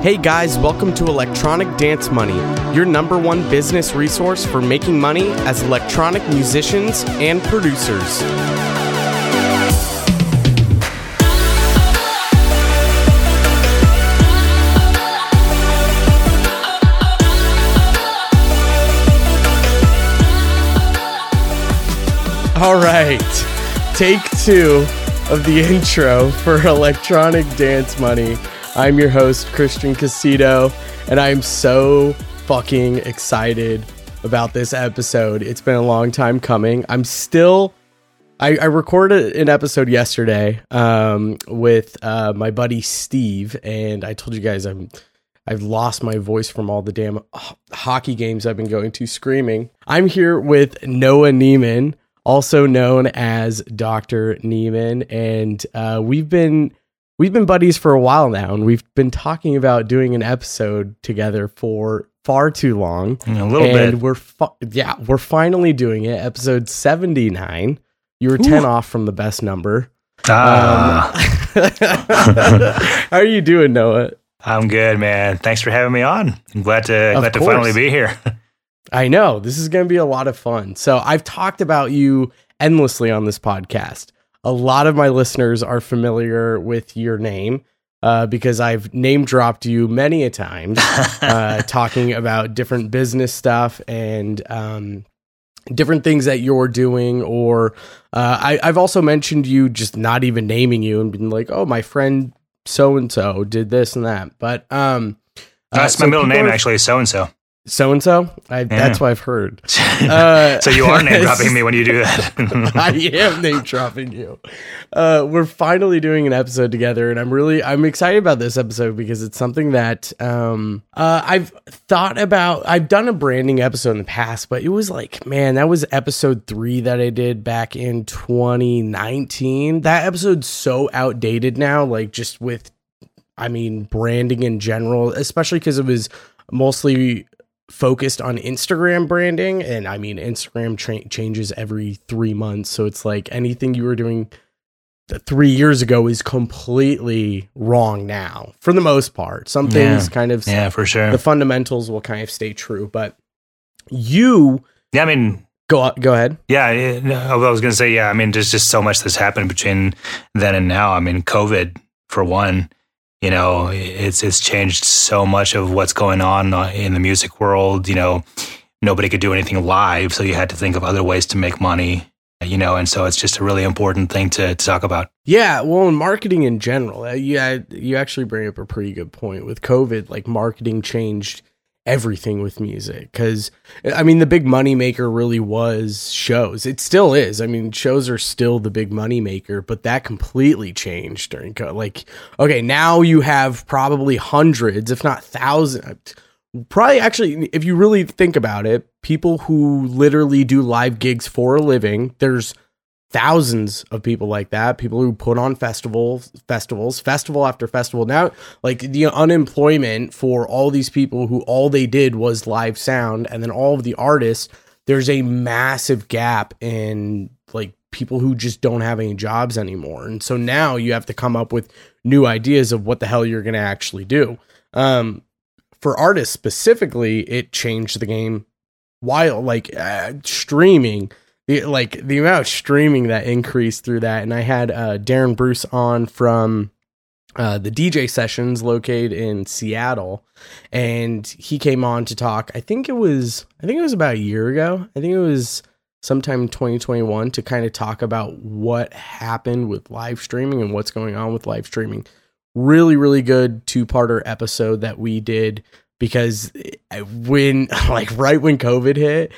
Hey guys, welcome to Electronic Dance Money, your number one business resource for making money as electronic musicians and producers. All right, take two of the intro for Electronic Dance Money. I'm your host, Christian Casito, and I'm so fucking excited about this episode. It's been a long time coming. I'm still. I, I recorded an episode yesterday um, with uh, my buddy Steve, and I told you guys I'm I've lost my voice from all the damn hockey games I've been going to screaming. I'm here with Noah Neiman, also known as Dr. Neiman, and uh, we've been we've been buddies for a while now, and we've been talking about doing an episode together for far too long. A little and bit. we're fi- yeah, we're finally doing it. Episode 79. You were 10 off from the best number. Ah, How are you doing, Noah? I'm good, man. Thanks for having me on. I'm glad to Of glad to finally be here. I know this is going to be a lot of fun. So I've talked about you endlessly on this podcast. A lot of my listeners are familiar with your name uh, because I've name dropped you many a times, uh, talking about different business stuff and um, different things that you're doing. Or uh, I, I've also mentioned you just not even naming you and being like, oh, my friend so and so did this and that. But um, That's my middle name, actually. So and so. So and so. That's what I've heard. Uh, So you are name dropping me when you do that. I am name dropping you. Uh, we're finally doing an episode together, and I'm really I'm excited about this episode because it's something that um, uh, I've thought about. I've done a branding episode in the past, but it was like, man, that was episode three that I did back in 2019. That episode's so outdated now, like just with, I mean, branding in general, especially because it was mostly focused on Instagram branding. And I mean, Instagram tra- changes every three months. So it's like anything you were doing three years ago is completely wrong now for the most part. Some things Yeah. kind of, yeah, for sure. the fundamentals will kind of stay true. But you yeah, I mean, go, go ahead. yeah, yeah, I was going to say, yeah, I mean, there's just so much that's happened between then and now. I mean, COVID, for one, you know, it's it's changed so much of what's going on uh, in the music world. You know, nobody could do anything live, so you had to think of other ways to make money. You know, and so it's just a really important thing to, to talk about. Yeah, well, in marketing in general, uh, yeah, you actually bring up a pretty good point with COVID. Like marketing changed everything with music because I mean the big money maker really was shows. It still is. I mean shows are still the big money maker, but that completely changed during. Like okay, now you have probably hundreds, if not thousands. Probably actually, if you really think about it, people who literally do live gigs for a living, there's thousands of people like that people who put on festivals festivals festival after festival. Now like the unemployment for all these people who all they did was live sound and then all of the artists there's a massive gap in like people who just don't have any jobs anymore. And so now you have to come up with new ideas of what the hell you're going to actually do. Um for artists specifically it changed the game. While like uh, streaming like the amount of streaming that increased through that and i had uh darren bruce on from uh the dj sessions located in seattle and he came on to talk i think it was i think it was about a year ago. I think it was sometime in 2021 to kind of talk about what happened with live streaming and what's going on with live streaming. Really really good two-parter episode that we did because eh, when like right when covid hit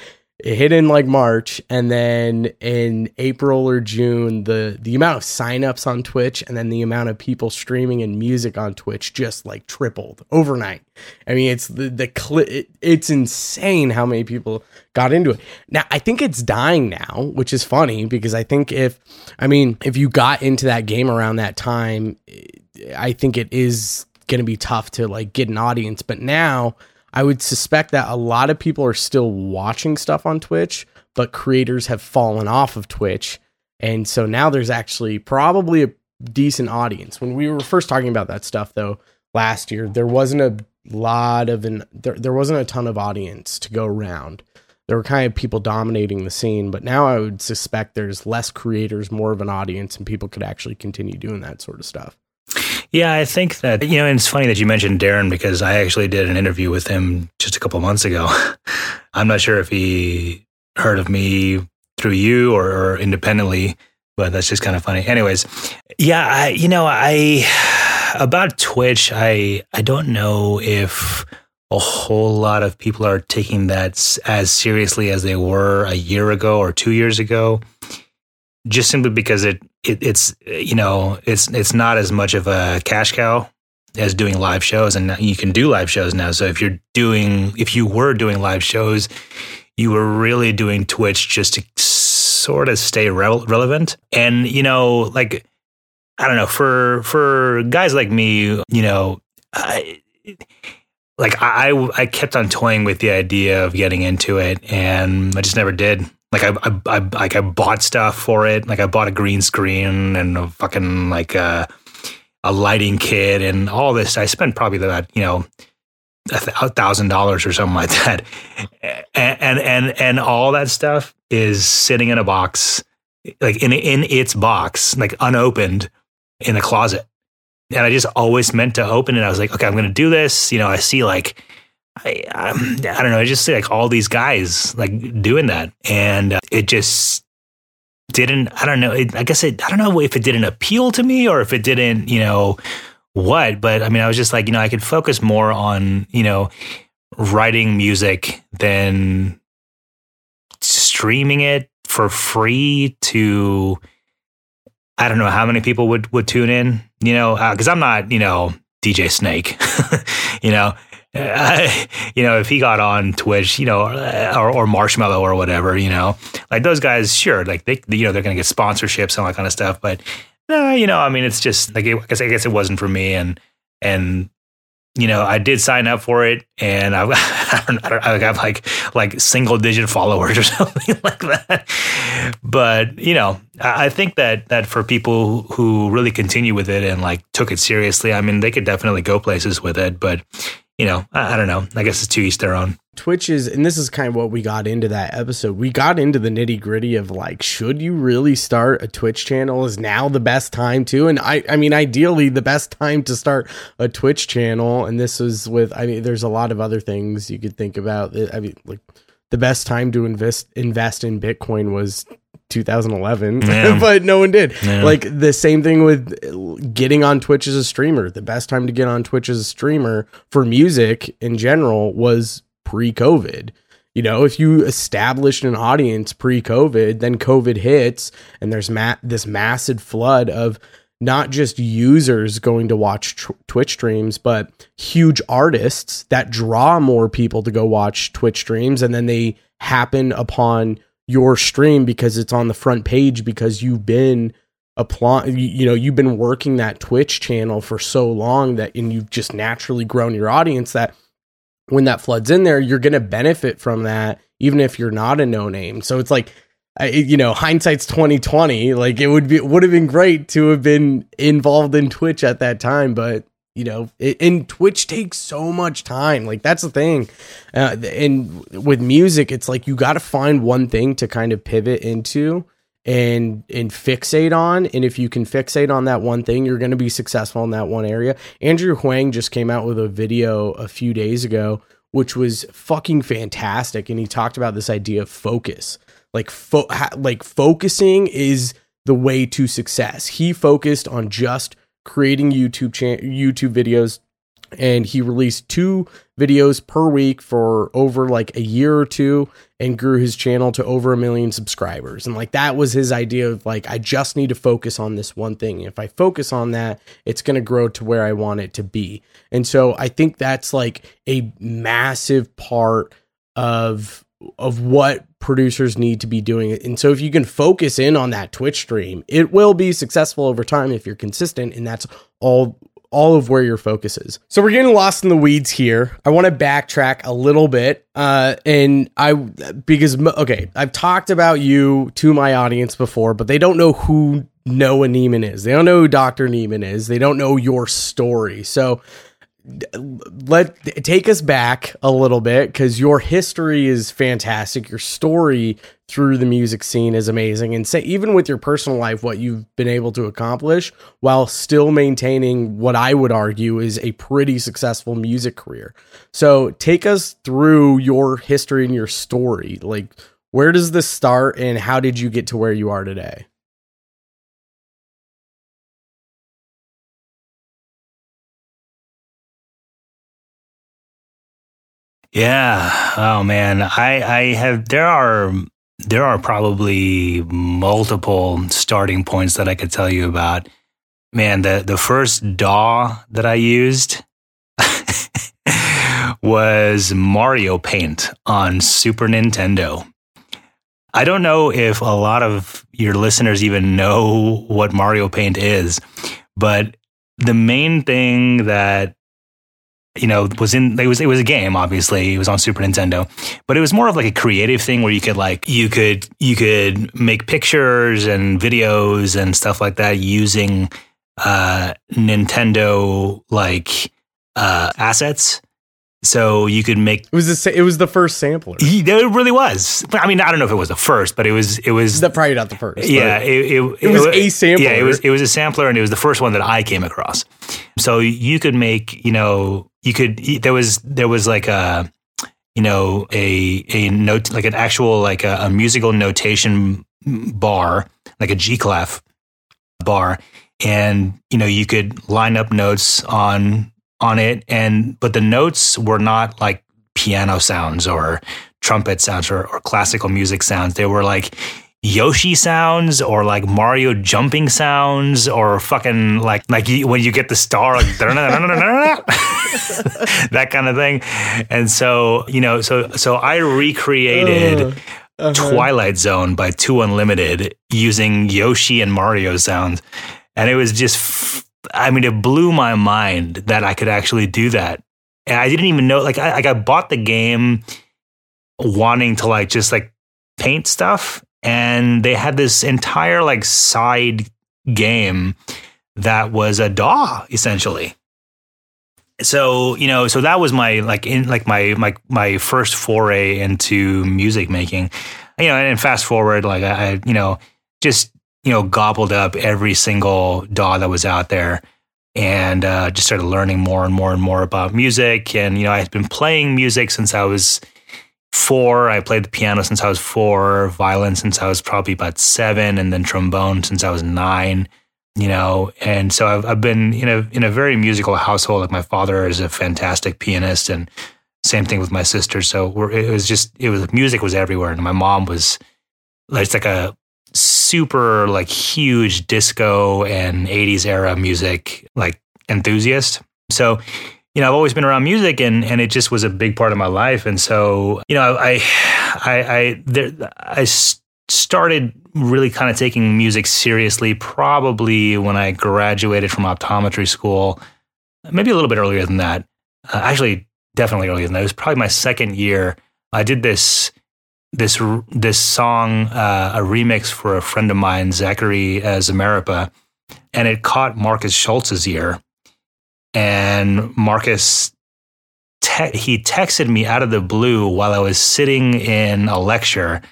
it hit in like March and then in April or June the the amount of signups on Twitch and then the amount of people streaming and music on Twitch just like tripled overnight. I mean it's the the it's insane how many people got into it. Now I think it's dying now, which is funny because I think if I mean if you got into that game around that time I think it is going to be tough to like get an audience, but now I would suspect that a lot of people are still watching stuff on Twitch, but creators have fallen off of Twitch. And so now there's actually probably a decent audience. When we were first talking about that stuff, though, last year, there wasn't a lot of an there, there wasn't a ton of audience to go around. There were kind of people dominating the scene, but now I would suspect there's less creators, more of an audience, and people could actually continue doing that sort of stuff. Yeah, I think that, you know, and it's funny that you mentioned Darren because I actually did an interview with him just a couple months ago. I'm not sure if he heard of me through you or, or independently, but that's just kind of funny. Anyways, yeah, I, you know, I, about Twitch, I, I don't know if a whole lot of people are taking that as seriously as they were a year ago or two years ago just simply because it, it it's you know it's it's not as much of a cash cow as doing live shows and you can do live shows now. So if you're doing if you were doing live shows you were really doing twitch just to sort of stay re- relevant. And you know like i don't know for for guys like me you know I, like I I kept on toying with the idea of getting into it and I just never did like I, I, I, like I bought stuff for it. Like I bought a green screen and a fucking like a, a lighting kit and all this. I spent probably about you know a thousand dollars or something like that, and, and and and all that stuff is sitting in a box, like in in its box, like unopened in a closet. And I just always meant to open it. I was like, okay, I'm going to do this. You know, I see like I, um, I don't know. I just see like all these guys like doing that, and uh, it just didn't. I don't know. It, I guess it. I don't know if it didn't appeal to me or if it didn't. You know what? But I mean, I was just like, you know, I could focus more on you know writing music than streaming it for free to. I don't know how many people would would tune in. You know, because uh, I'm not. You know, DJ Snake. you know, uh, you know, if he got on Twitch, you know, or, or Marshmello or whatever, you know, like those guys, sure, like they, you know, they're going to get sponsorships and all that kind of stuff. But you know, I mean, it's just like, I guess, I guess it wasn't for me. And, and, you know, I did sign up for it, and I, I don't, I don't, I have like like single digit followers or something like that. But you know, I think that that for people who really continue with it and like took it seriously, I mean, they could definitely go places with it. But you know, I, I, don't know. I guess it's to each their own. Twitch is, and this is kind of what we got into that episode. We got into the nitty gritty of like, should you really start a Twitch channel? Is now the best time to? And I, I mean, ideally, the best time to start a Twitch channel. And this was with, I mean, there's a lot of other things you could think about. I mean, like the best time to invest invest in Bitcoin was 2011, yeah. but no one did. Yeah. Like the same thing with getting on Twitch as a streamer. The best time to get on Twitch as a streamer for music in general was pre COVID. You know, if you established an audience pre COVID, then COVID hits and there's ma- this massive flood of not just users going to watch Twitch streams, but huge artists that draw more people to go watch Twitch streams. And then they happen upon your stream because it's on the front page because you've been applying you know you've been working that twitch channel for so long that and you've just naturally grown your audience that when that floods in there you're going to benefit from that even if you're not a no name. So it's like you know hindsight's 2020 like it would be would have been great to have been involved in twitch at that time but you know it, and twitch takes so much time like that's the thing. Uh, and with music it's like you got to find one thing to kind of pivot into and and fixate on and if you can fixate on that one thing you're going to be successful in that one area. Andrew huang just came out with a video a few days ago which was fucking fantastic and he talked about this idea of focus. Like fo- ha- like focusing is the way to success. He focused on just creating YouTube cha- YouTube videos and he released two videos per week for over like a year or two and grew his channel to over a million subscribers. And like that was his idea of like I just need to focus on this one thing. If I focus on that it's going to grow to where I want it to be. And so I think that's like a massive part of of what producers need to be doing it. And so if you can focus in on that Twitch stream, it will be successful over time if you're consistent and that's all all of where your focus is. So we're getting lost in the weeds here. I want to backtrack a little bit uh and I because okay, I've talked about you to my audience before, but they don't know who Noah Neiman is. They don't know who Dr. Neiman is. They don't know your story. So let take us back a little bit because your history is fantastic. Your story through the music scene is amazing, and say even with your personal life, what you've been able to accomplish while still maintaining what I would argue is a pretty successful music career. So take us through your history and your story. Like, where does this start, and how did you get to where you are today? Yeah. Oh man, I I have there are there are probably multiple starting points that I could tell you about. Man, the the first DAW that I used was Mario Paint on Super Nintendo. I don't know if a lot of your listeners even know what Mario Paint is, but the main thing that you know, was in it was it was a game, obviously. It was on Super Nintendo. But it was more of like a creative thing where you could like you could you could make pictures and videos and stuff like that using uh Nintendo like uh assets. So you could make it was the it was the first sampler. It really was. I mean, I don't know if it was the first, but it was it was the, probably not the first. Yeah, it, it, it, it was a sampler. Yeah, it was it was a sampler, and it was the first one that I came across. So you could make you know you could there was there was like a you know a a note like an actual like a, a musical notation bar like a G clef bar and you know you could line up notes on on it and but the notes were not like piano sounds or trumpet sounds or, or classical music sounds they were like Yoshi sounds or like Mario jumping sounds or fucking like like when you get the star like that kind of thing. And so, you know, so so I recreated uh, uh-huh. Twilight Zone by 2 Unlimited using Yoshi and Mario sounds. And it was just I mean it blew my mind that I could actually do that. And I didn't even know like I like I bought the game wanting to like just like paint stuff and they had this entire like side game that was a DAW essentially. So you know, so that was my like in like my my my first foray into music making. You know, and fast forward, like I, you know, just you know, gobbled up every single DAW that was out there, and uh, just started learning more and more and more about music. And you know, I had been playing music since I was four. I played the piano since I was four, violin since I was probably about seven, and then trombone since I was nine. You know, and so I've, I've been in a in a very musical household. Like my father is a fantastic pianist, and same thing with my sister. So it was just it was music was everywhere, and my mom was it's like a super like huge disco and 80s era music like enthusiast. So you know, I've always been around music and, and it just was a big part of my life. And so, you know, I, I, I, there, I started really kind of taking music seriously probably when I graduated from optometry school, maybe a little bit earlier than that. Uh, actually, definitely earlier than that. It was probably my second year. I did this this this song, uh, a remix for a friend of mine, Zachary uh, Zamarapa, and it caught Markus Schulz's ear and Markus, te- he texted me out of the blue while I was sitting in a lecture,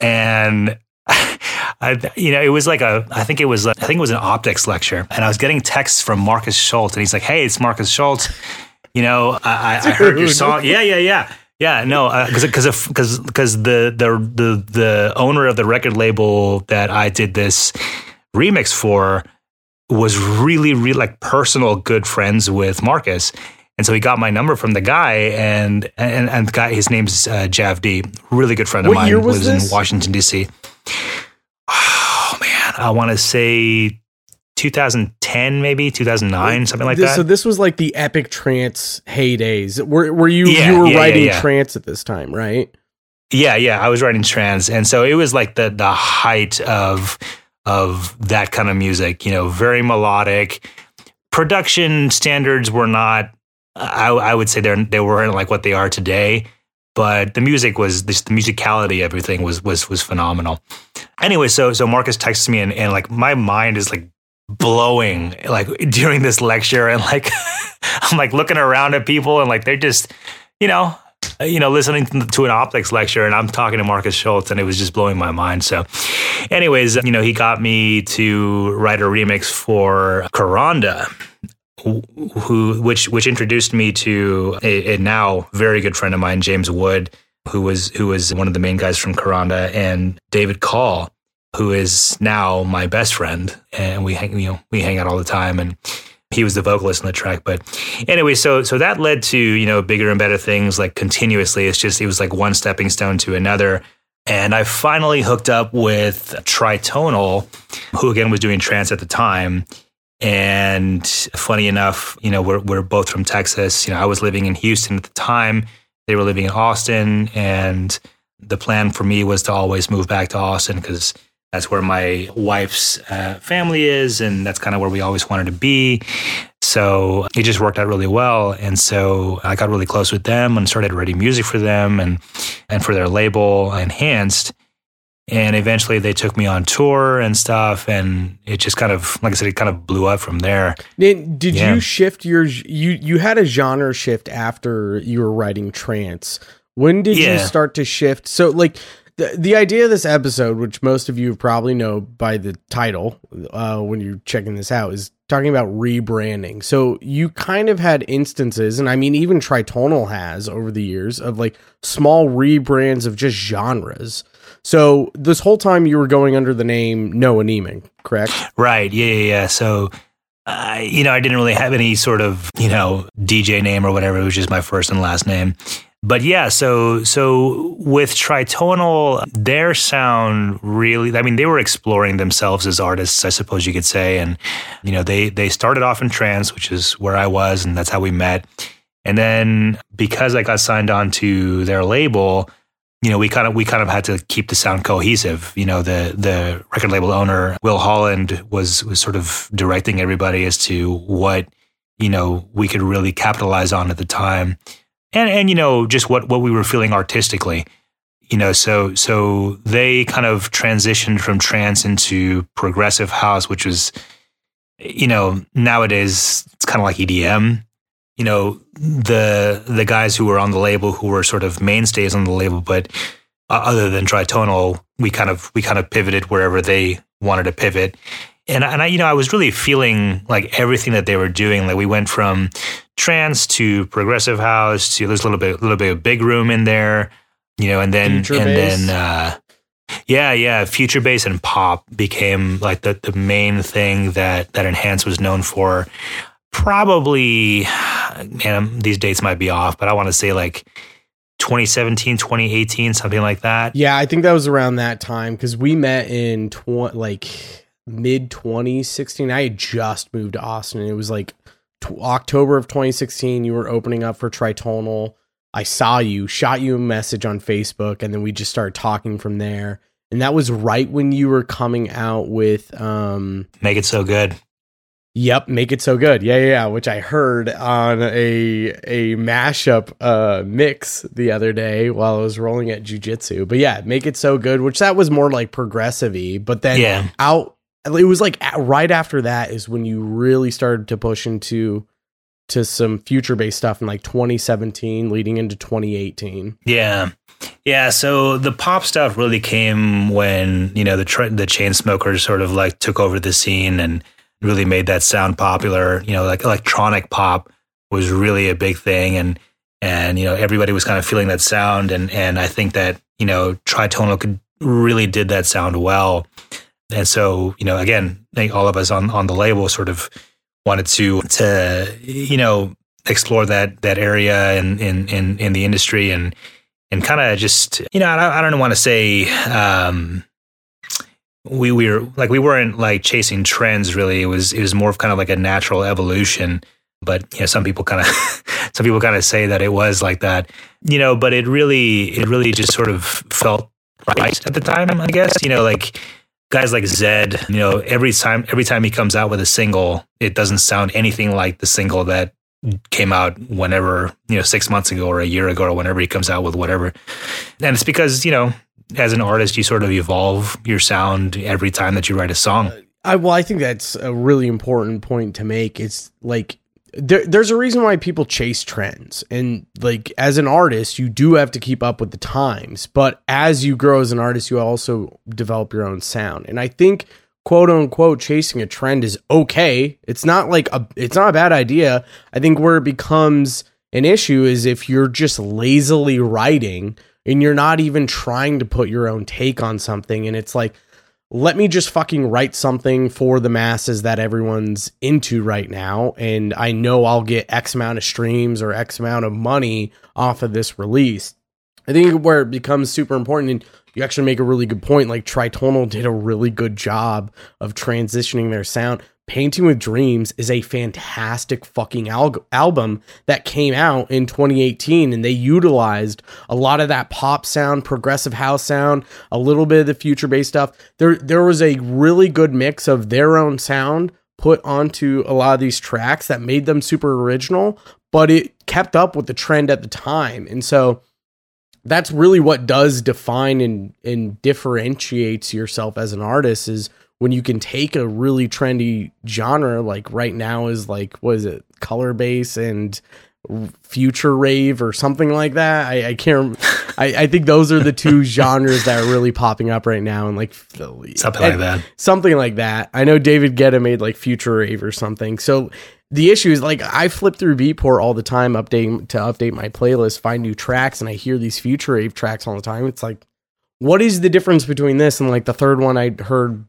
and I, you know, it was like a, I think it was, I think it was an optics lecture, and I was getting texts from Markus Schulz, and he's like, "Hey, it's Markus Schulz. You know, I, I heard your song. Yeah, yeah, yeah." Yeah, no, because uh, because because because the the the the owner of the record label that I did this remix for was really, really like personal good friends with Markus, And so he got my number from the guy, and and, and the guy, his name's uh, Javdi, really good friend of what mine, lives this? in Washington D.C. Oh man, I want to say 2010, maybe 2009, something like this, that. So this was like the epic trance heydays. Were were you yeah, you were yeah, writing yeah, trance at this time, right? Yeah, yeah, I was writing trance, and so it was like the the height of of that kind of music, you know, very melodic. Production standards were not, I, I would say they're, they weren't like what they are today, but the music was, this, the musicality, everything was, was, was phenomenal. Anyway, so, so Markus texts me and, and like my mind is like blowing like during this lecture and like I'm like looking around at people and like they're just you know uh, you know listening to an optics lecture and I'm talking to Markus Schulz and it was just blowing my mind. So anyways you know he got me to write a remix for Karanda who which which introduced me to a, a now very good friend of mine James Wood who was who was one of the main guys from Karanda and David Call who is now my best friend, and we hang, you know, we hang out all the time, and he was the vocalist on the track. But anyway, so so that led to you know bigger and better things like continuously. It's just it was like one stepping stone to another. And I finally hooked up with Tritonal, who again was doing trance at the time. And funny enough, you know, we're, we're both from Texas. You know, I was living in Houston at the time. They were living in Austin. And the plan for me was to always move back to Austin because that's where my wife's uh, family is, and that's kind of where we always wanted to be. So it just worked out really well, and so I got really close with them and started writing music for them and and for their label Enhanced. And eventually, they took me on tour and stuff, and it just kind of, like I said, it kind of blew up from there. Did, did yeah. you shift your you you had a genre shift after you were writing trance? When did yeah. you start to shift? So, like, the, the idea of this episode, which most of you probably know by the title uh, when you're checking this out, is talking about rebranding. So you kind of had instances, and I mean, even Tritonal has over the years of like small rebrands of just genres. So this whole time you were going under the name Noah Neiman, correct? Right. Yeah. Yeah. yeah. So. Uh, you know, I didn't really have any sort of, you know, DJ name or whatever. It was just my first and last name but yeah, so so with Tritonal, their sound really I mean, they were exploring themselves as artists, I suppose you could say. And, you know, they they started off in trance, which is where I was, and that's how we met. And then because I got signed on to their label, you know, we kind of we kind of had to keep the sound cohesive. You know, the the record label owner, Will Holland, was was sort of directing everybody as to what, you know, we could really capitalize on at the time and and you know just what what we were feeling artistically you know so so they kind of transitioned from trance into progressive house which was you know nowadays it's kind of like EDM you know the the guys who were on the label who were sort of mainstays on the label but uh, other than tritonal we kind of we kind of pivoted wherever they wanted to pivot and and I you know I was really feeling like everything that they were doing. Like we went from trance to progressive house to there's a little bit a little bit of big room in there, you know, and then future and bass. then uh, yeah yeah future bass and pop became like the the main thing that that Enhance was known for. Probably, man, these dates might be off, but I want to say like 2017 2018 something like that yeah i think that was around that time because we met in tw- like mid 2016. I had just moved to Austin. It was like t- October of 2016. You were opening up for Tritonal. I saw you, shot you a message on Facebook, and then we just started talking from there. And that was right when you were coming out with um Make It So Good. Yep, make it so good. Yeah, yeah, yeah, which I heard on a a mashup uh mix the other day while I was rolling at jujitsu. But yeah, make it so good, which that was more like progressive but then yeah. out it was like right after that is when you really started to push into to some future bass stuff in like 2017 leading into 2018 yeah. Yeah so the pop stuff really came when you know the tra- the Chainsmokers sort of like took over the scene and really made that sound popular. You know like electronic pop was really a big thing and and you know everybody was kind of feeling that sound and and i think that you know tritonal could really did that sound well and so, you know, again, all of us on, on the label sort of wanted to, to, you know, explore that, that area in, in, in, in the industry and, and kind of just, you know, I, I don't want to say, um, we, we were like, we weren't like chasing trends really. It was, it was more of kind of like a natural evolution but you know some people kind of some people kind of say that it was like that you know but it really it really just sort of felt right at the time i guess you know like guys like Zedd, you know, every time every time he comes out with a single, it doesn't sound anything like the single that came out whenever, you know, six months ago or a year ago or whenever he comes out with whatever. And it's because, you know, as an artist, you sort of evolve your sound every time that you write a song. I well, I think that's a really important point to make. It's like there, there's a reason why people chase trends, and like as an artist, you do have to keep up with the times. But as you grow as an artist, you also develop your own sound, and I think quote unquote chasing a trend is okay. It's not like a it's not a bad idea. I think where it becomes an issue is if you're just lazily writing and you're not even trying to put your own take on something and it's like let me just fucking write something for the masses that everyone's into right now and I know I'll get x amount of streams or x amount of money off of this release. I think where it becomes super important and you actually make a really good point. Like Tritonal did a really good job of transitioning their sound. Painting with Dreams is a fantastic fucking al- album that came out in 2018 and they utilized a lot of that pop sound, progressive house sound, a little bit of the future bass stuff. There there was a really good mix of their own sound put onto a lot of these tracks that made them super original, but it kept up with the trend at the time. And so that's really what does define and and differentiates yourself as an artist is when you can take a really trendy genre like right now is like what is it? Color bass and future rave or something like that? I, I can't I, I think those are the two genres that are really popping up right now and like something like that. something like that. I know david guetta made like future rave or something. So the issue is like I flip through Beatport all the time, updating to update my playlist, find new tracks, and I hear these future rave tracks all the time. It's like, what is the difference between this and like the third one I heard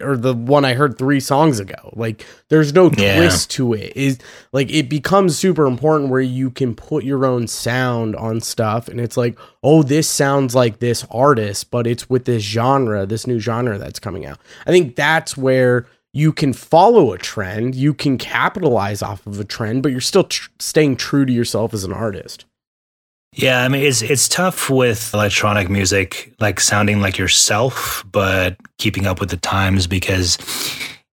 or the one I heard three songs ago? Like, there's no yeah. twist to it. Is like it becomes super important where you can put your own sound on stuff, and it's like, oh, this sounds like this artist, but it's with this genre, this new genre that's coming out. I think that's where you can follow a trend, you can capitalize off of a trend, but you're still tr- staying true to yourself as an artist. Yeah, I mean it's it's tough with electronic music like sounding like yourself but keeping up with the times because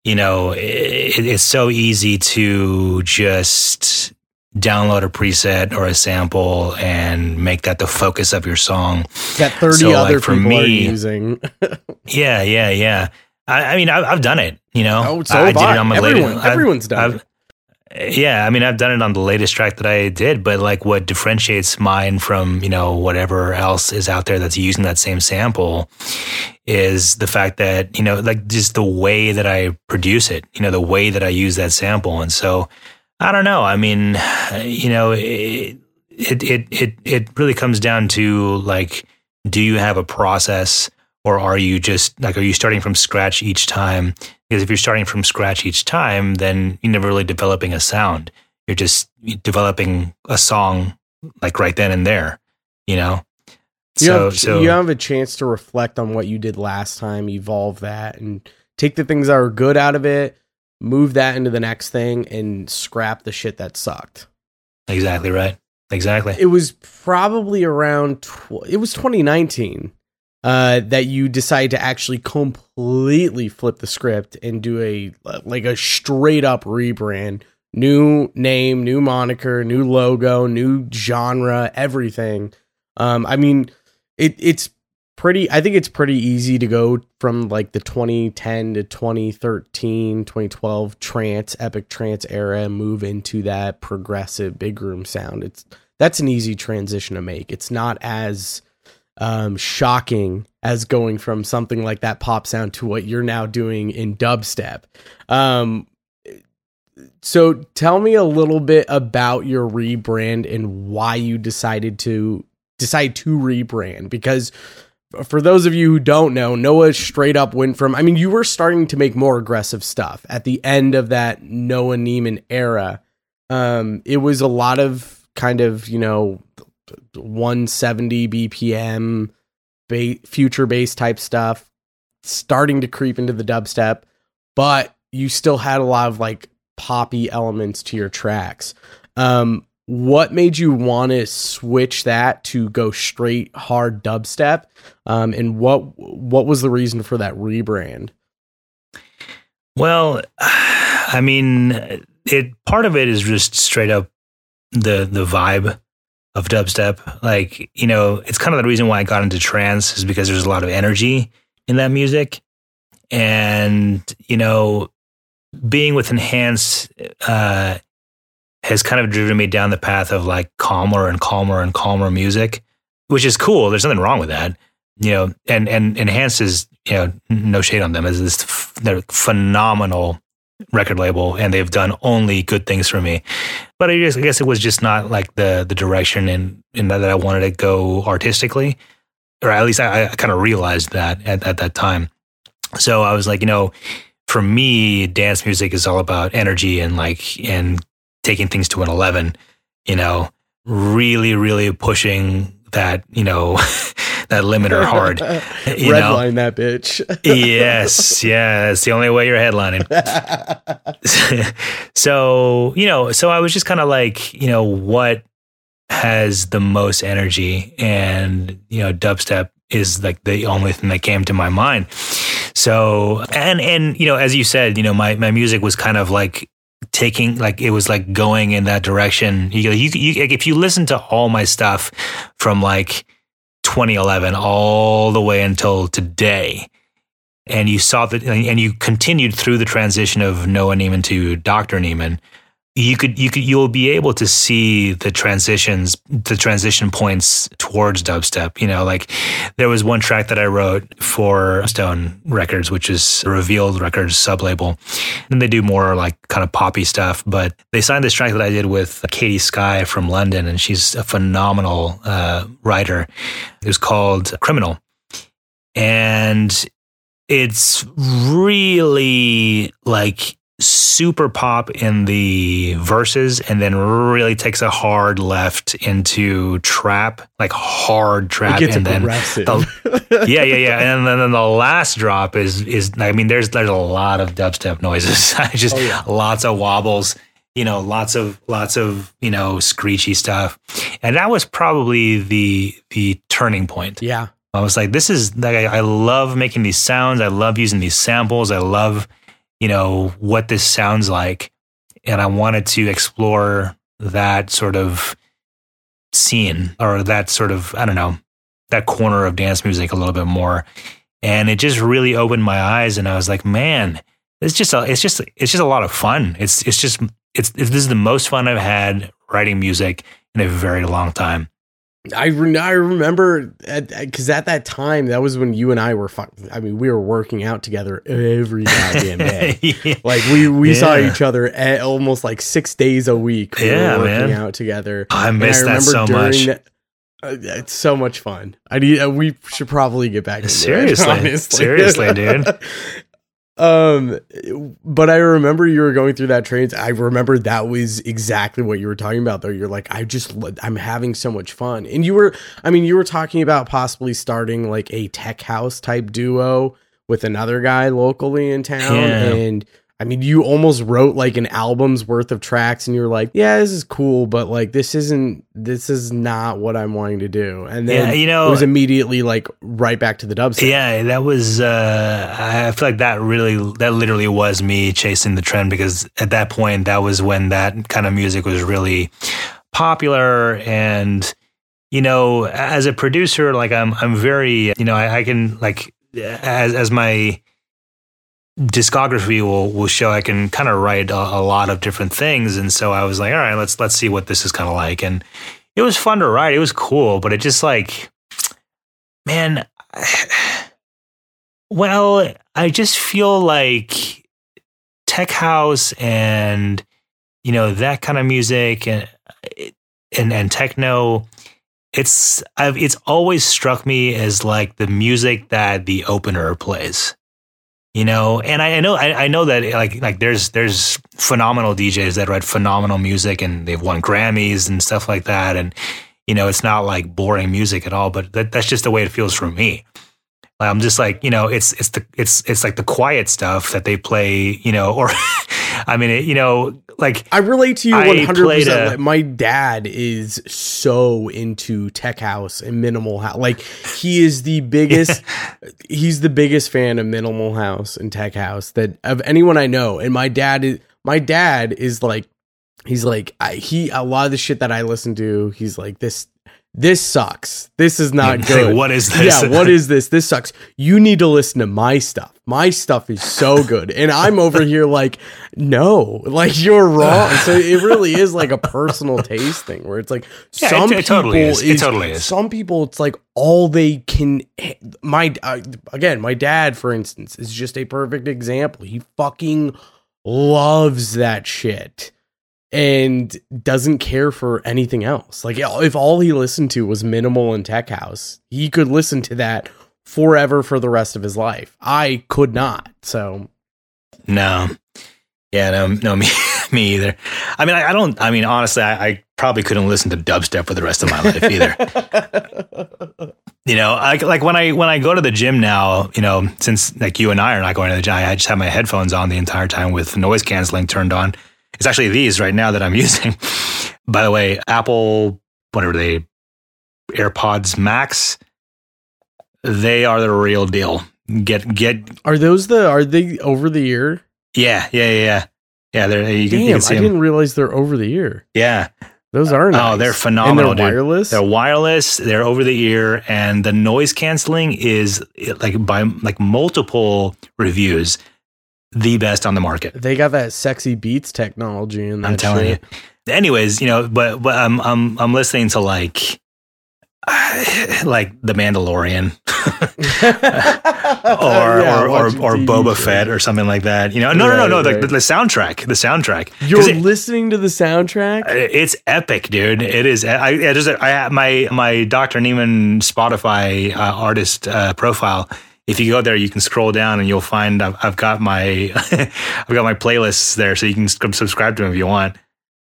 you know, it, it's so easy to just download a preset or a sample and make that the focus of your song. That 30 so, other like, for people me, are using. yeah, yeah, yeah. I, I mean, I've, I've, done it. You know, oh, so I, I did it on my Everyone, latest. Everyone's I've, done I've, it. Yeah, I mean, I've done it on the latest track that I did, but like, what differentiates mine from you know whatever else is out there that's using that same sample is the fact that you know, like, just the way that I produce it. You know, the way that I use that sample, and so I don't know. I mean, you know, it it it it, it really comes down to like, do you have a process? or are you just like are you starting from scratch each time because if you're starting from scratch each time then you're never really developing a sound. You're just developing a song like right then and there you know? You so, have, so you have a chance to reflect on what you did last time evolve that and take the things that are good out of it move that into the next thing and scrap the shit that sucked. Exactly right. Exactly. It was probably around tw- it was 2019 uh, that you decide to actually completely flip the script and do a like a straight up rebrand, new name, new moniker, new logo, new genre, everything. Um, I mean, it it's pretty I think it's pretty easy to go from like the 2010 to 2013, 2012 trance, epic trance era and move into that progressive big room sound. It's that's an easy transition to make. It's not as um, shocking as going from something like that pop sound to what you're now doing in dubstep. Um, so tell me a little bit about your rebrand and why you decided to decide to rebrand because for those of you who don't know, Noah straight up went from I mean you were starting to make more aggressive stuff at the end of that Noah Neiman era. Um, it was a lot of kind of, you know, 170 BPM ba- future bass type stuff starting to creep into the dubstep, but you still had a lot of like poppy elements to your tracks. Um, what made you want to switch that to go straight hard dubstep? Um, and what what was the reason for that rebrand? Well, I mean, it part of it is just straight up the the vibe of dubstep. Like, you know, it's kind of the reason why I got into trance is because there's a lot of energy in that music. And, you know, being with Enhance uh, has kind of driven me down the path of like calmer and calmer and calmer music, which is cool. There's nothing wrong with that, you know. And and Enhance is, you know, no shade on them. Is this they're phenomenal record label, and they've done only good things for me. But I guess, I guess it was just not like the the direction in in that I wanted to go artistically, or at least I, I kind of realized that at, at that time. So I was like, you know, for me, dance music is all about energy and like and taking things to an eleven. You know, really, really pushing that. You know. that limiter hard. You Redline know? that bitch. yes, yeah, it's the only way you're headlining. so you know, so I was just kind of like, you know, what has the most energy, and you know, dubstep is like the only thing that came to my mind. So and and you know, as you said, you know, my my music was kind of like taking like it was like going in that direction. You you, you if you listen to all my stuff from like 2011 all the way until today and you saw that and you continued through the transition of Noah Neiman to Dr. Neiman you could you could you'll be able to see the transitions the transition points towards dubstep. You know like there was one track that i wrote for stone records which is revealed records sublabel. And they do more like kind of poppy stuff but they signed this track that i did with katie sky from london and she's a phenomenal uh, writer. It was called criminal. And it's really like super pop in the verses and then really takes a hard left into trap, like hard trap. and then the, yeah, yeah, yeah. And then, then, the last drop is is I mean, there's there's a lot of dubstep noises. just oh, yeah. lots of wobbles. You know, lots of lots of you know screechy stuff, and that was probably the the turning point. Yeah, I was like, this is like I, I love making these sounds. I love using these samples. I love you know, what this sounds like. And I wanted to explore that sort of scene or that sort of, I don't know, that corner of dance music a little bit more. And it just really opened my eyes. And I was like, man, it's just, a, it's just, it's just a lot of fun. It's, it's just, it's, it's, this is the most fun I've had writing music in a very long time. I re- I remember because at, at, that time that was when you and I were fu- I mean we were working out together every goddamn day. yeah. Like we we yeah. saw each other at almost like six days a week. We yeah, working man. out together. I miss that so much. That, uh, it's so much fun. I need. Uh, we should probably get back. Seriously, it, seriously, dude. Um, but I remember you were going through that trains. I remember that was exactly what you were talking about, though. You're like, I just, I'm having so much fun. And you were, I mean, you were talking about possibly starting like a tech house type duo with another guy locally in town. Yeah. And I mean, you almost wrote like an album's worth of tracks and you're like, yeah, this is cool, but like this isn't this is not what I'm wanting to do. And then yeah, you know, it was immediately like right back to the dubstep. Yeah, that was uh I feel like that really that literally was me chasing the trend because at that point that was when that kind of music was really popular and you know, as a producer, like I'm I'm very, you know, I, I can like as as my discography will will show I can kind of write a, a, lot of different things, and so I was like, all right, let's let's see what this is kind of like, and it was fun to write. It was cool, but it just like, man, well, I just feel like tech house and you know that kind of music and and and techno. It's I've it's always struck me as like the music that the opener plays you know? And I, I know I, I, know that like like there's there's phenomenal DJs that write phenomenal music and they've won Grammys and stuff like that. And you know it's not like boring music at all but that, that's just the way it feels for me I'm just like you know it's it's the it's it's like the quiet stuff that they play you know or I mean it, you know like I relate to you 100%. A, my dad is so into tech house and minimal house. Like he is the biggest he's the biggest fan of minimal house and tech house that of anyone I know. And my dad is my dad is like he's like I, he a lot of the shit that I listen to, he's like this this sucks. This is not good. what is this? Yeah, what is this? This sucks. You need to listen to my stuff. My stuff is so good. And I'm over here like, no, like you're wrong. So it really is like a personal taste thing where it's like Yeah, some it- it totally people is. It totally is. Some people it's like all they can my uh, again, my dad for instance is just a perfect example. He fucking loves that shit and doesn't care for anything else. Like if all he listened to was minimal and tech house, he could listen to that forever for the rest of his life. I could not. So No. Yeah, no, no, me, me either. I mean, I, I don't. I mean, honestly, I, I probably couldn't listen to dubstep for the rest of my life either. You know, I, like when I when I go to the gym now, you know, since like you and I are not going to the gym, I just have my headphones on the entire time with noise canceling turned on. It's actually these right now that I'm using. By the way, Apple, whatever they, AirPods Max, they are the real deal. Get get are those the are they over the ear? yeah yeah yeah yeah. They're you can, you Damn, can see I 'em. didn't realize they're over the ear. Yeah. Those are nice. Oh, they're and phenomenal, they're dude. wireless. They're wireless. They're over the ear, and the noise canceling is like by like multiple reviews, the best on the market. they got that sexy beats technology in that. I'm telling shit. you. Anyways, you know, but but I'm I'm I'm listening to like like The Mandalorian or Yeah, or, or, or Boba. Fett or something like that. You know, no, no, no, no. Right, The, right. the, soundtrack, the soundtrack. You're it- listening to the soundtrack. It's epic, dude. It is. I, I just I my my Dr. Neiman Spotify uh, artist uh, profile. If you go there, you can scroll down and you'll find I've, I've got my I've got my playlists there, so you can subscribe to them if you want.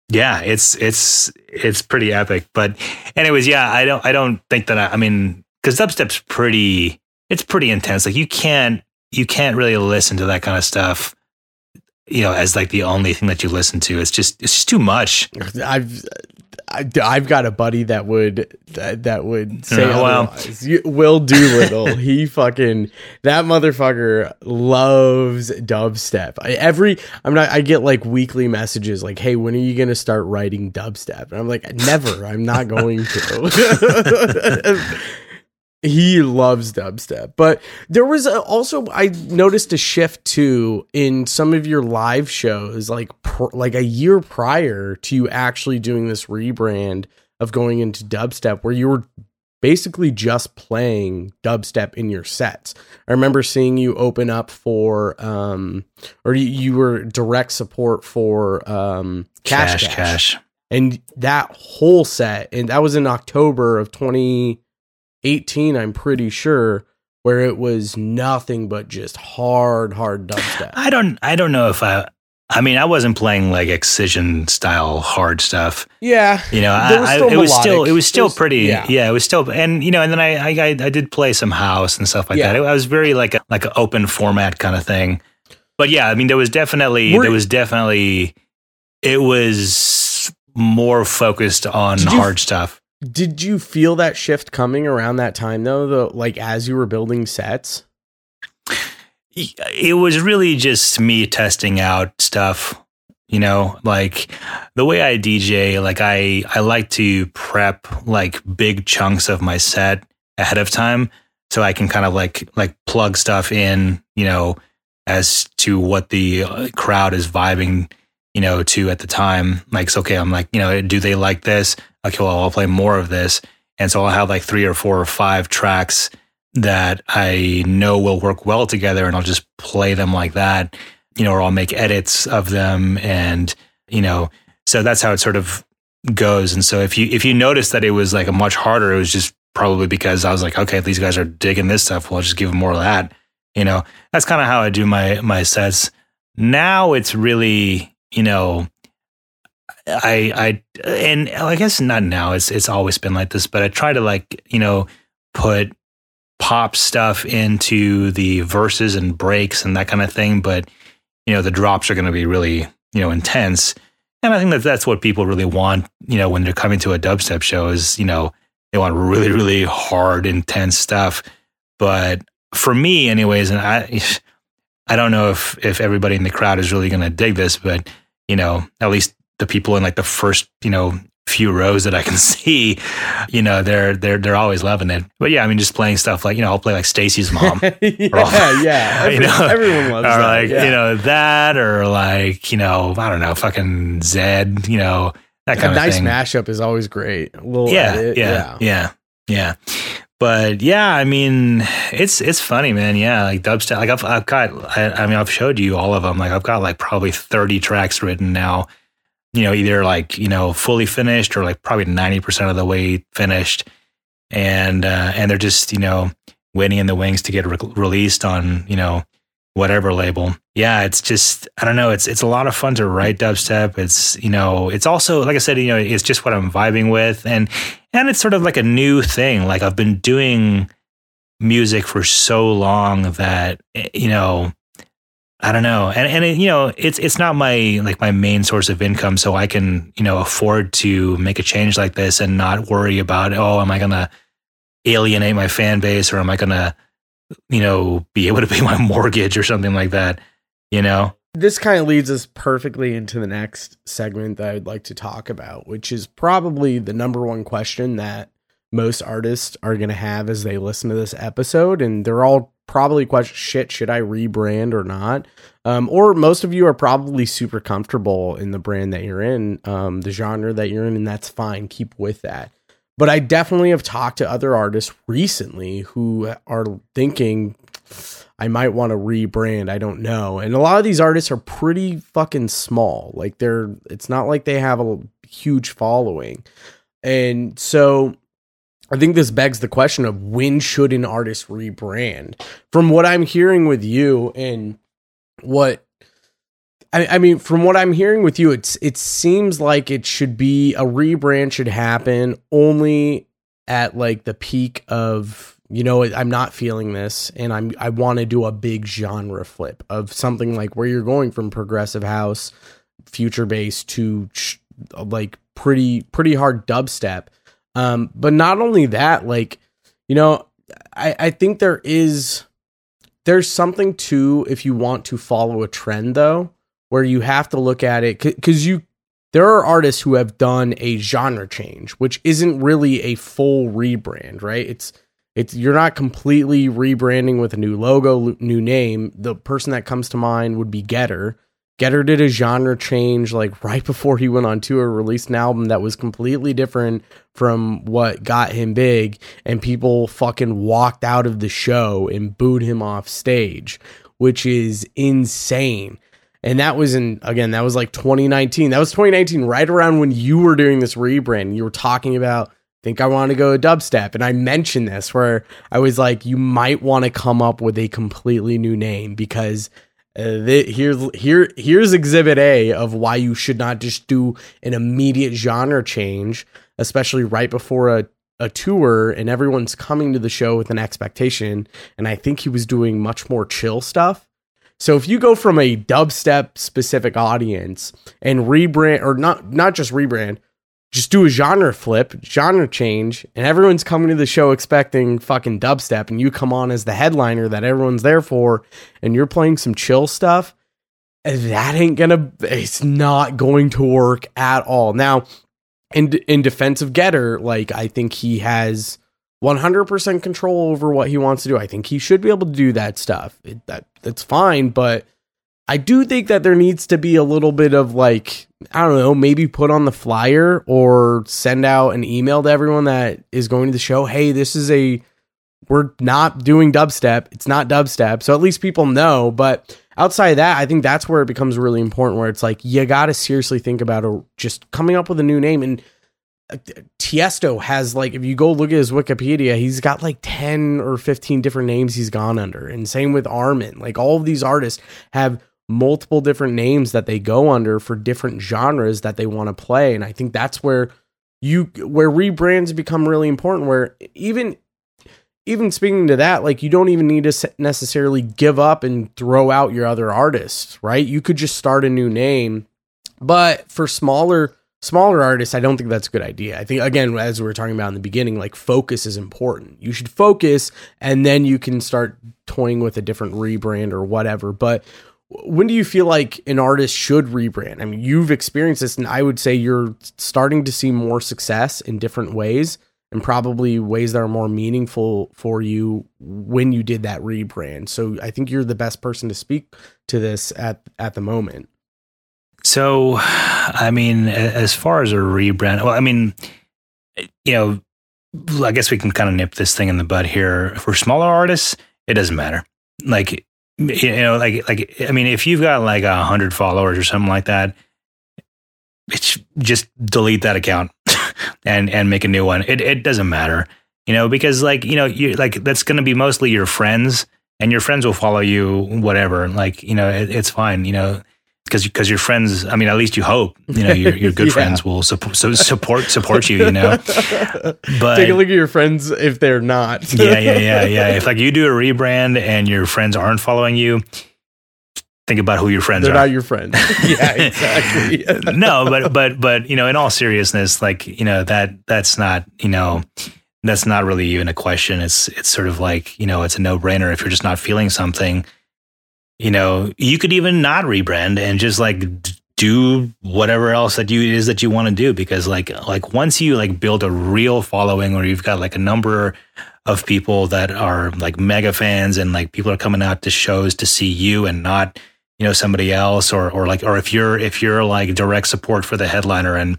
Yeah, it's it's it's pretty epic. But anyways, yeah, I don't I don't think that I, I mean because dubstep's pretty it's pretty intense. Like you can't you can't really listen to that kind of stuff. You know, as like the only thing that you listen to, it's just it's just too much. I've I, I've got a buddy that would that, that would say Yeah, well. You- Will Doolittle, he fucking that motherfucker loves dubstep. I, every I'm not. I get like weekly messages like, "Hey, when are you gonna start writing dubstep?" And I'm like, "Never. I'm not going to." he loves dubstep but there was a, also i noticed a shift too in some of your live shows like pr- like a year prior to you actually doing this rebrand of going into dubstep where you were basically just playing dubstep in your sets i remember seeing you open up for um or you, you were direct support for um cash cash, cash. and that whole set and that was in october of 2018 i'm pretty sure where it was nothing but just hard hard dubstep I don't I don't know if I I mean I wasn't playing like excision style hard stuff. yeah You know, There was I, I, it was still it was still was- pretty yeah. yeah. it was still and you know and then I I, I I did play some house and stuff like Yeah. that. I was very like a like an open format kind of thing. But yeah, I mean there was definitely Were- there was definitely it was more focused on you- hard stuff. Did you feel that shift coming around that time though the like as you were building sets? It was really just me testing out stuff you know? Like the way i dj like i i like to prep like big chunks of my set ahead of time so i can kind of like like plug stuff in you know as to what the uh, crowd is vibing you know to at the time. Like so okay i'm like you know do they like this okay oh, well i'll play more of this and so i'll have like three or four or five tracks that I know will work well together and I'll just play them like that, you know, or I'll make edits of them and, you know, so that's how it sort of goes. And so if you if you notice that it was like a much harder, it was just probably because I was like, okay, these guys are digging this stuff, well, I'll just give them more of that. You know, that's kind of how I do my my sets. Now it's really, you know, I I and oh, I guess not now. It's it's always been like this, but I try to like, you know, put pop stuff into the verses and breaks and that kind of thing. But, you know, the drops are going to be really, you know, intense. And I think that that's what people really want, you know, when they're coming to a dubstep show is, you know, they want really, really hard, intense stuff. But for me, anyways, and I, I don't know if, if everybody in the crowd is really going to dig this, but, you know, at least the people in like the first, you know, few rows that I can see, you know, they're they're they're always loving it. But yeah, I mean, just playing stuff like you know, I'll play like Stacy's mom. yeah, yeah. you know, everyone loves or that. like yeah. you know that, or like you know, I don't know, fucking Zedd, you know, that a kind of nice thing. mashup is always great. A little yeah, edit, yeah, yeah, yeah, But yeah, I mean, it's it's funny, man. Yeah, like dubstep. Like I've I've got. I, I mean, I've showed you all of them. Like I've got like probably thirty tracks written now. You know, either like you know fully finished or like probably ninety percent of the way finished, and uh, and they're just you know waiting in the wings to get re- released on you know whatever label. Yeah, it's just I don't know. It's it's a lot of fun to write dubstep. It's you know it's also like I said, you know, it's just what I'm vibing with, and and it's sort of like a new thing. Like I've been doing music for so long that eh, you know I don't know, and and it, you know it's it's not my like my main source of income, so I can you know afford to make a change like this and not worry about oh am I gonna alienate my fan base or am I gonna you know be able to pay my mortgage or something like that, you know. This kind of leads us perfectly into the next segment that I'd like to talk about, which is probably the number one question that most artists are going to have as they listen to this episode. And they're all probably question shit, should I rebrand or not? Um, or most of you are probably super comfortable in the brand that you're in, um, the genre that you're in, and that's fine. Keep with that. But I definitely have talked to other artists recently who are thinking, I might want to rebrand. I don't know. And a lot of these artists are pretty fucking small. Like they're it's not like they have a huge following. And so I think this begs the question of when should an artist rebrand? From what I'm hearing with you and what I, I mean, from what I'm hearing with you, it's it seems like it should be a rebrand should happen only at like the peak of you know I'm not feeling this and I'm I want to do a big genre flip of something like where you're going from progressive house future bass to sh- like pretty pretty hard dubstep um but not only that like you know I I think there is there's something to if you want to follow a trend though where you have to look at it cuz you there are artists who have done a genre change which isn't really a full rebrand right? It's it's you're not completely rebranding with a new logo new name. The person that comes to mind would be getter getter did a genre change like right before he went on tour released an album that was completely different from what got him big and people fucking walked out of the show and booed him off stage which is insane. And that was in again that was like 2019 that was 2019 right around when you were doing this rebrand you were talking about think i want to go a dubstep. And i mentioned this where i was like you might want to come up with a completely new name because uh, here's here here's exhibit a of why you should not just do an immediate genre change especially right before a a tour and everyone's coming to the show with an expectation and i think he was doing much more chill stuff. So if you go from a dubstep specific audience and rebrand or not not just rebrand, just do a genre flip, genre change, and everyone's coming to the show expecting fucking dubstep and you come on as the headliner that everyone's there for and you're playing some chill stuff, that ain't gonna it's not going to work at all. Now, in in defense of Getter, like I think he has 100% control over what he wants to do. I think he should be able to do that stuff. It, that that's fine, but I do think that there needs to be a little bit of like I don't know, maybe put on the flyer or send out an email to everyone that is going to the show, "Hey, this is a we're not doing dubstep. It's not dubstep." So at least people know, but outside of that, I think that's where it becomes really important where it's like you got to seriously think about a, just coming up with a new name and uh, Tiesto has like if you go look at his Wikipedia, he's got like 10 or 15 different names he's gone under. And same with Armin. Like all of these artists have multiple different names that they go under for different genres that they want to play. And I think that's where you where rebrands become really important where even even speaking to that, like you don't even need to necessarily give up and throw out your other artists, right? You could just start a new name. But for smaller smaller artists, I don't think that's a good idea. I think again, as we were talking about in the beginning, like focus is important. You should focus and then you can start toying with a different rebrand or whatever. But when do you feel like an artist should rebrand? I mean, you've experienced this, and I would say you're starting to see more success in different ways and probably ways that are more meaningful for you when you did that rebrand. So I think you're the best person to speak to this at at the moment. So, I mean, as far as a rebrand, well, I mean, you know, I guess we can kind of nip this thing in the bud here. For smaller artists, it doesn't matter. Like, you know, like, like, I mean, if you've got like a hundred followers or something like that, it's just delete that account and, and make a new one. It, it doesn't matter, you know, because like, you know, you like, that's going to be mostly your friends and your friends will follow you, whatever. Like, you know, it, it's fine, you know, because because your friends i mean at least you hope you know your, your good yeah. friends will support so support support you you know? But take a look at your friends if they're not. Yeah yeah yeah yeah. If like you do a rebrand and your friends aren't following you think about who your friends they're are. not your friends. Yeah exactly. No but but but you know in all seriousness like you know that that's not you know that's not really even a question. It's it's sort of like you know it's a no-brainer if you're just not feeling something you know, you could even not rebrand and just like do whatever else that you is that you want to do because like like once you like build a real following or you've got like a number of people that are like mega fans and like people are coming out to shows to see you and not you know somebody else or or like or if you're if you're like direct support for the headliner and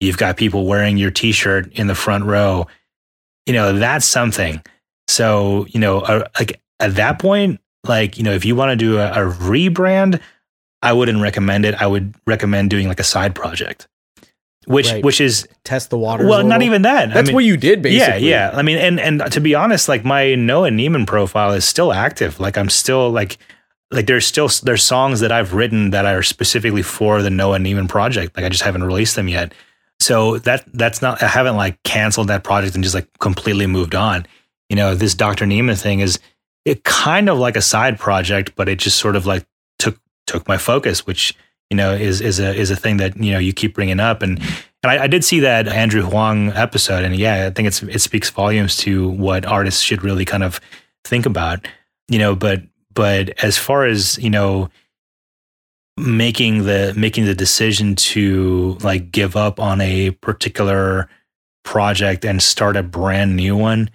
you've got people wearing your t-shirt in the front row you know that's something. So you know uh, like at that point like you know if you want to do a, a rebrand i wouldn't recommend it i would recommend doing like a side project which right. which is test the water. Well, not even that. That's I mean, what you did, basically. Yeah, yeah. I mean, and and to be honest, like my Noah Neiman profile is still active. Like I'm still like like there's still there's songs that I've written that are specifically for the Noah Neiman project. Like I just haven't released them yet. So that that's not I haven't like canceled that project and just like completely moved on. You know, this Dr. Neiman thing is it kind of like a side project, but it just sort of like took took my focus, which you know is is a is a thing that you know you keep bringing up and. And I, I did see that Andrew Huang episode, and yeah, I think it's it speaks volumes to what artists should really kind of think about, you know. But but as far as you know, making the making the decision to like give up on a particular project and start a brand new one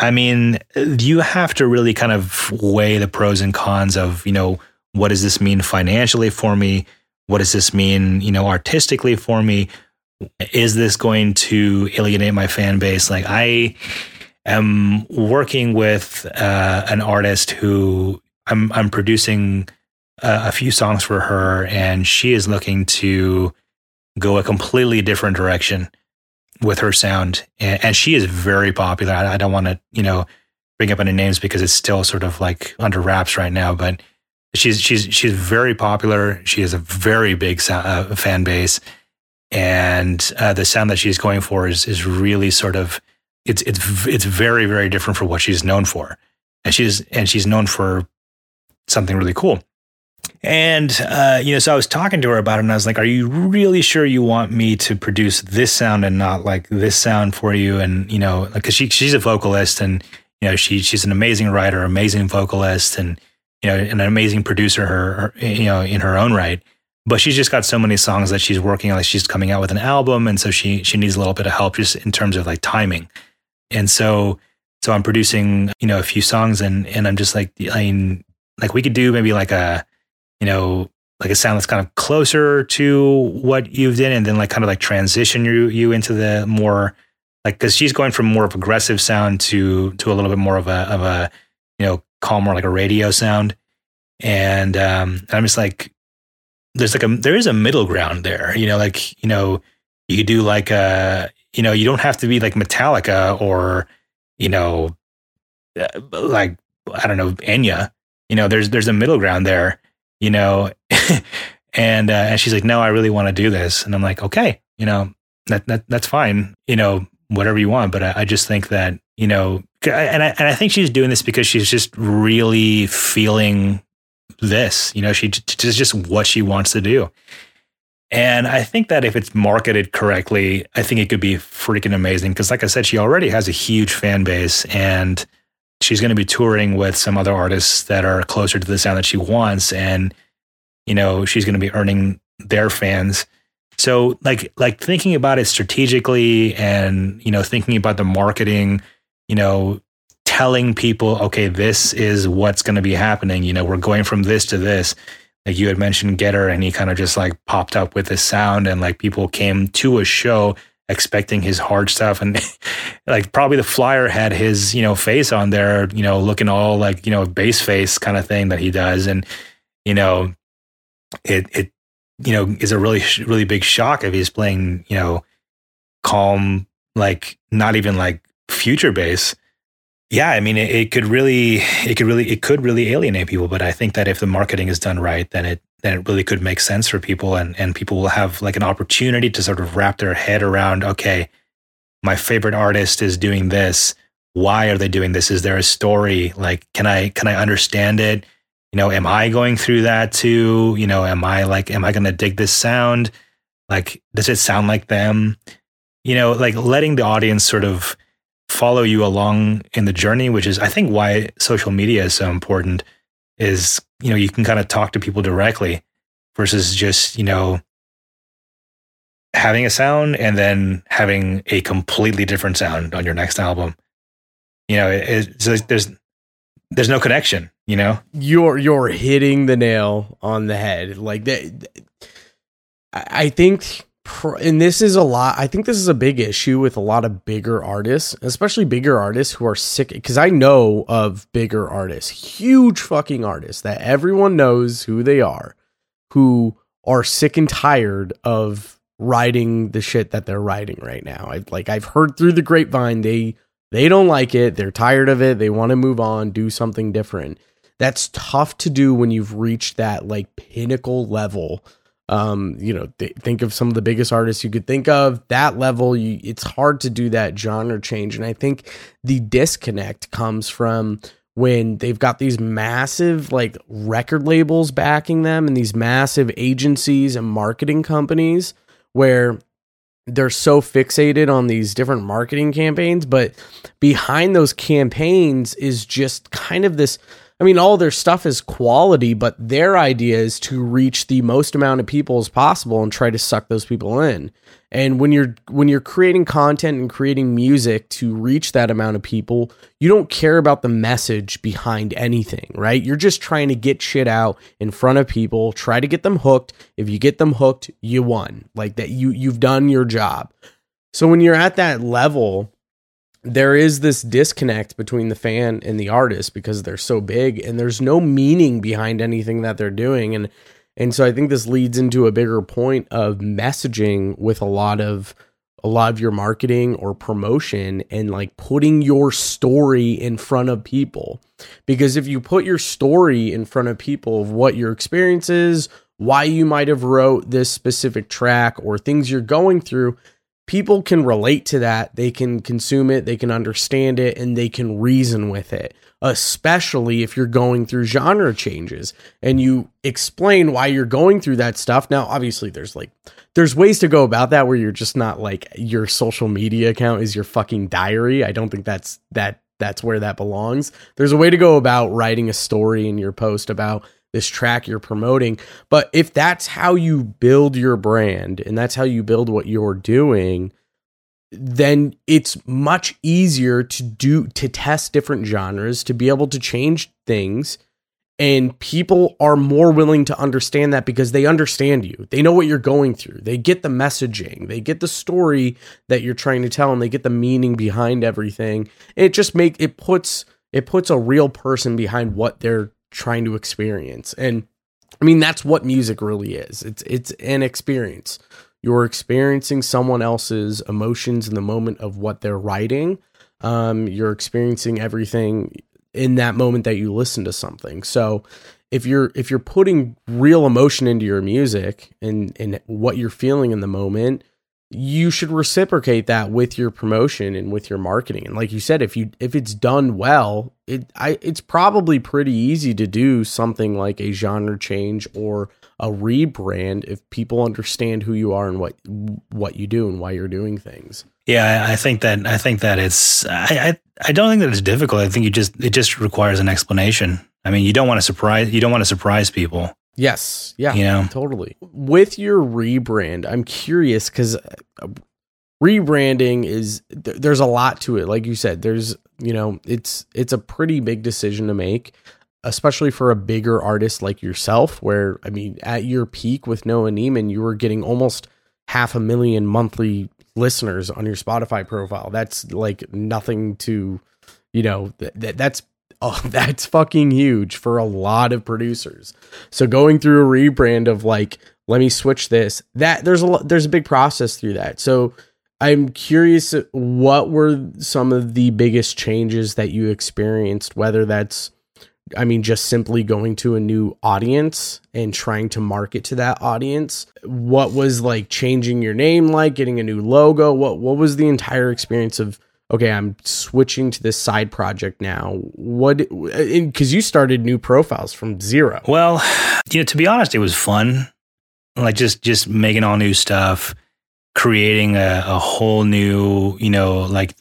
I mean, you have to really kind of weigh the pros and cons of, you know, what does this mean financially for me? What does this mean, you know, artistically for me? Is this going to alienate my fan base? Like, I am working with uh, an artist who I'm, I'm producing a, a few songs for her, and she is looking to go a completely different direction with her sound, and, and she is very popular. I, I don't want to, you know, bring up any names because it's still sort of like under wraps right now, but she's she's she's very popular. She has a very big uh, fan base, and uh, the sound that she's going for is is really sort of it's it's it's very very different from what she's known for, and she's and she's known for something really cool. And, uh, you know, so I was talking to her about it and I was like, are you really sure you want me to produce this sound and not like this sound for you? And, you know, because she, she's a vocalist and, you know, she, she's an amazing writer, amazing vocalist and, you know, an amazing producer, her, her, you know, in her own right. But she's just got so many songs that she's working on. Like she's coming out with an album. And so she, she needs a little bit of help just in terms of like timing. And so, so I'm producing, you know, a few songs and, and I'm just like, I mean, like we could do maybe like a, you know, like a sound that's kind of closer to what you've done and then like kind of like transition you you into the more like because she's going from more of aggressive sound to to a little bit more of a of a you know calmer like a radio sound. And um i'm just like there's like a there is a middle ground there you know like you know you do like a you know you don't have to be like metallica or you know uh, like i don't know enya. You know there's there's a middle ground there you know, and uh, and she's like, no, I really want to do this, and I'm like, okay, you know, that that that's fine, you know, whatever you want, but I, I just think that you know, and I and I think she's doing this because she's just really feeling this, you know, she just just what she wants to do. And I think that if it's marketed correctly, I think it could be freaking amazing. Because, like I said, she already has a huge fan base, and she's going to be touring with some other artists that are closer to the sound that she wants. And you know, she's going to be earning their fans. So like like thinking about it strategically and you know thinking about the marketing, you know, telling people, okay, this is what's going to be happening. You know, we're going from this to this. Like you had mentioned Getter, and he kind of just like popped up with this sound, and like people came to a show expecting his hard stuff. And like probably the flyer had his you know face on there you know looking all like you know bass face kind of thing that he does. And you know it it you know is a really really big shock if he's playing you know calm like not even like future bass yeah i mean it, it could really it could really it could really alienate people. But i think that if the marketing is done right then it then it really could make sense for people and and people will have like an opportunity to sort of wrap their head around okay my favorite artist is doing this. Why are they doing this? Is there a story? Like can i can i understand it? You know am i going through that too? You know am i like am i going to dig this sound? Like does it sound like them? You know like letting the audience sort of follow you along in the journey which is i think why social media is so important is you know you can kind of talk to people directly versus just you know having a sound and then having a completely different sound on your next album. You know it, it's, there's there's no connection you know? You're you're hitting the nail on the head. Like that i think and this is a lot i think this is a big issue with a lot of bigger artists especially bigger artists who are sick because i know of bigger artists huge fucking artists that everyone knows who they are who are sick and tired of writing the shit that they're writing right now. I, like i've heard through the grapevine they they don't like it they're tired of it they want to move on do something different. That's tough to do when you've reached that like pinnacle level um, you know, th- think of some of the biggest artists you could think of. That level, you, it's hard to do that genre change, and I think the disconnect comes from when they've got these massive like record labels backing them and these massive agencies and marketing companies where they're so fixated on these different marketing campaigns but behind those campaigns is just kind of this I mean, all their stuff is quality, but their idea is to reach the most amount of people as possible and try to suck those people in. And when you're when you're creating content and creating music to reach that amount of people, you don't care about the message behind anything, right? You're just trying to get shit out in front of people, try to get them hooked. If you get them hooked, you won. Like that you you've done your job. So when you're at that level, there is this disconnect between the fan and the artist because they're so big and there's no meaning behind anything that they're doing and and so I think this leads into a bigger point of messaging with a lot of a lot of your marketing or promotion and like putting your story in front of people. Because if you put your story in front of people of what your experience is, why you might have wrote this specific track or things you're going through, people can relate to that. They can consume it, they can understand it, and they can reason with it, especially if you're going through genre changes and you explain why you're going through that stuff. Now, obviously, there's like, there's ways to go about that where you're just not like your social media account is your fucking diary. I don't think that's that that's where that belongs. There's a way to go about writing a story in your post about this track you're promoting. But if that's how you build your brand and that's how you build what you're doing, then it's much easier to do to test different genres, to be able to change things. And people are more willing to understand that because they understand you. They know what you're going through. They get the messaging. They get the story that you're trying to tell and they get the meaning behind everything. It just make it puts it puts a real person behind what they're trying to experience. And I mean that's what music really is. It's it's an experience. You're experiencing someone else's emotions in the moment of what they're writing. Um, you're experiencing everything in that moment that you listen to something. So if you're if you're putting real emotion into your music and and what you're feeling in the moment, you should reciprocate that with your promotion and with your marketing. And like you said, if you if it's done well, it I it's probably pretty easy to do something like a genre change or a rebrand if people understand who you are and what what you do and why you're doing things. Yeah, I think that I think that it's I, I I don't think that it's difficult. I think you just it just requires an explanation. I mean, you don't want to surprise you don't want to surprise people. Yes. Yeah. You know? totally. With your rebrand, I'm curious because uh, rebranding is th- there's a lot to it. Like you said, there's you know it's it's a pretty big decision to make, especially for a bigger artist like yourself. Where I mean, at your peak with Noah Neiman, you were getting almost half a million monthly listeners on your Spotify profile. That's like nothing to, you know, th- th- that's oh, that's fucking huge for a lot of producers. So going through a rebrand of like, let me switch this. That there's a there's a big process through that. So I'm curious, what were some of the biggest changes that you experienced? Whether that's, I mean, just simply going to a new audience and trying to market to that audience. What was like changing your name, like getting a new logo? What what was the entire experience of? Okay, I'm switching to this side project now. What? Because you started new profiles from zero. Well, you know, to be honest, it was fun. Like just just making all new stuff creating a, a whole new, you know, like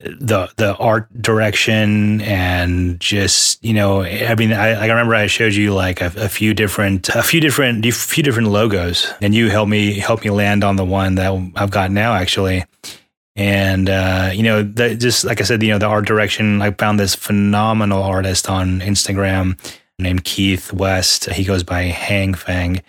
the the art direction and just you know i mean i, I remember i showed you like a, a, few different a few different a few different logos and you helped me help me land on the one that i've got now actually and uh, you know the, just like i said you know the art direction i found this phenomenal artist on instagram named keith west he goes by hang fang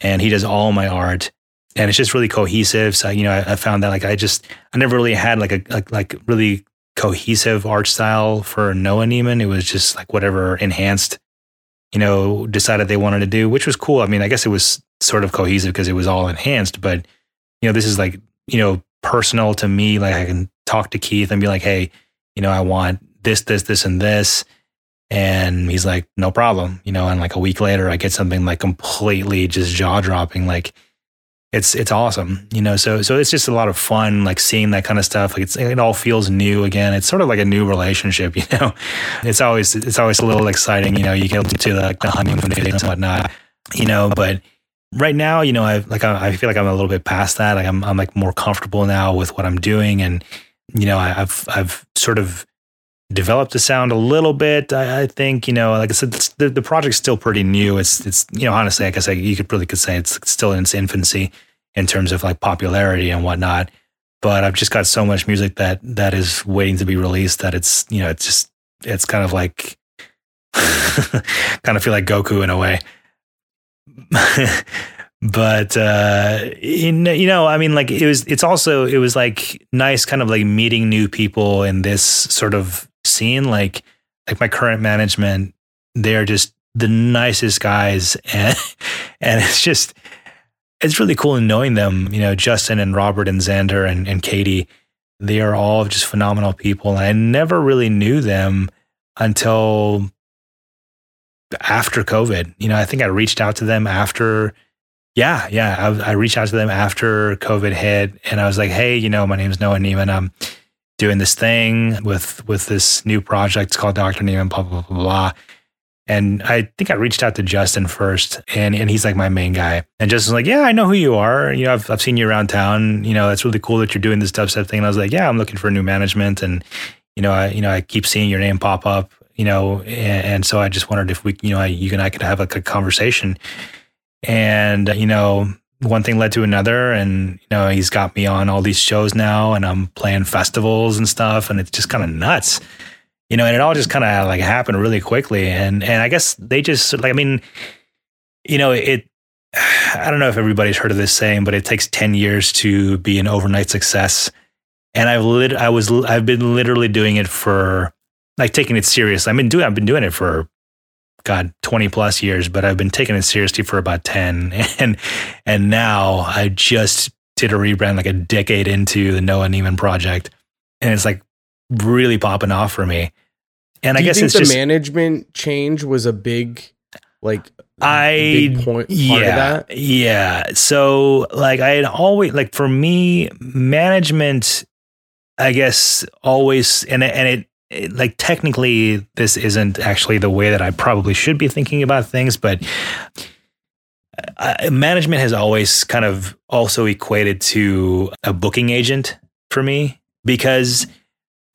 and he does all my art and it's just really cohesive. So you know, I, I, found that like I just I never really had like a like, like really cohesive art style for Noah Neiman. It was just like whatever enhanced, you know, decided they wanted to do, which was cool. I mean, I guess it was sort of cohesive because it was all enhanced, but you know, this is like you know personal to me. Like I can talk to Keith and be like, hey, you know, I want this, this, this, and this. And he's like, no problem, you know. And like a week later, I get something like completely just jaw dropping, like it's it's awesome, you know. So so it's just a lot of fun, like seeing that kind of stuff. Like it's it all feels new again. It's sort of like a new relationship, you know. It's always it's always a little exciting, you know. You get to like the honeymoon phase and whatnot, you know. But right now, you know, I like I, I feel like I'm a little bit past that. Like I'm I'm like more comfortable now with what I'm doing, and you know, I, I've I've sort of developed the sound a little bit. I, I, think you know, like I said, the, the project's still pretty new. It's it's you know, honestly, I guess I, you could really could say it's still in its infancy in terms of like popularity and whatnot. But I've just got so much music that that is waiting to be released that it's you know it's just it's kind of like kind of feel like Goku in a way. but uh in, you know i mean like it was it's also it was like nice kind of like meeting new people in this sort of scene. Like like my current management they're just the nicest guys. And and it's just it's really cool in knowing them you know justin and robert and xander and, and katie. They are all just phenomenal people. And i never really knew them until after covid you know i think i reached out to them after yeah yeah I, I reached out to them after covid hit and i was like hey you know my name is noah neiman i'm doing this thing with with this new project. It's called Dr. Neiman, blah, blah, blah, blah. And I think I reached out to Justin first, and, and he's like my main guy. And Justin's like, Yeah, I know who you are. You know, I've, I've seen you around town. You know, it's really cool that you're doing this dubstep thing. And I was like, Yeah, I'm looking for new management. And, you know, I, you know, I keep seeing your name pop up, you know, and, and so I just wondered if we, you know, I, you and I could have like a conversation. And, you know, one thing led to another and you know he's got me on all these shows now and i'm playing festivals and stuff and it's just kind of nuts you know and it all just kind of like happened really quickly and and i guess they just like i mean you know it i don't know if everybody's heard of this saying but it takes 10 years to be an overnight success and i've lit i was i've been literally doing it for like taking it seriously. i've been doing i've been doing it for God, 20 plus years, but I've been taking it seriously for about 10. And and now I just did a rebrand like a decade into the Noah Neiman project. And it's like really popping off for me. And Do I guess it's the just, management change was a big like I big point yeah, Yeah. So like I had always like for me, management I guess always and and it like technically this isn't actually the way that I probably should be thinking about things, but uh, management has always kind of also equated to a booking agent for me because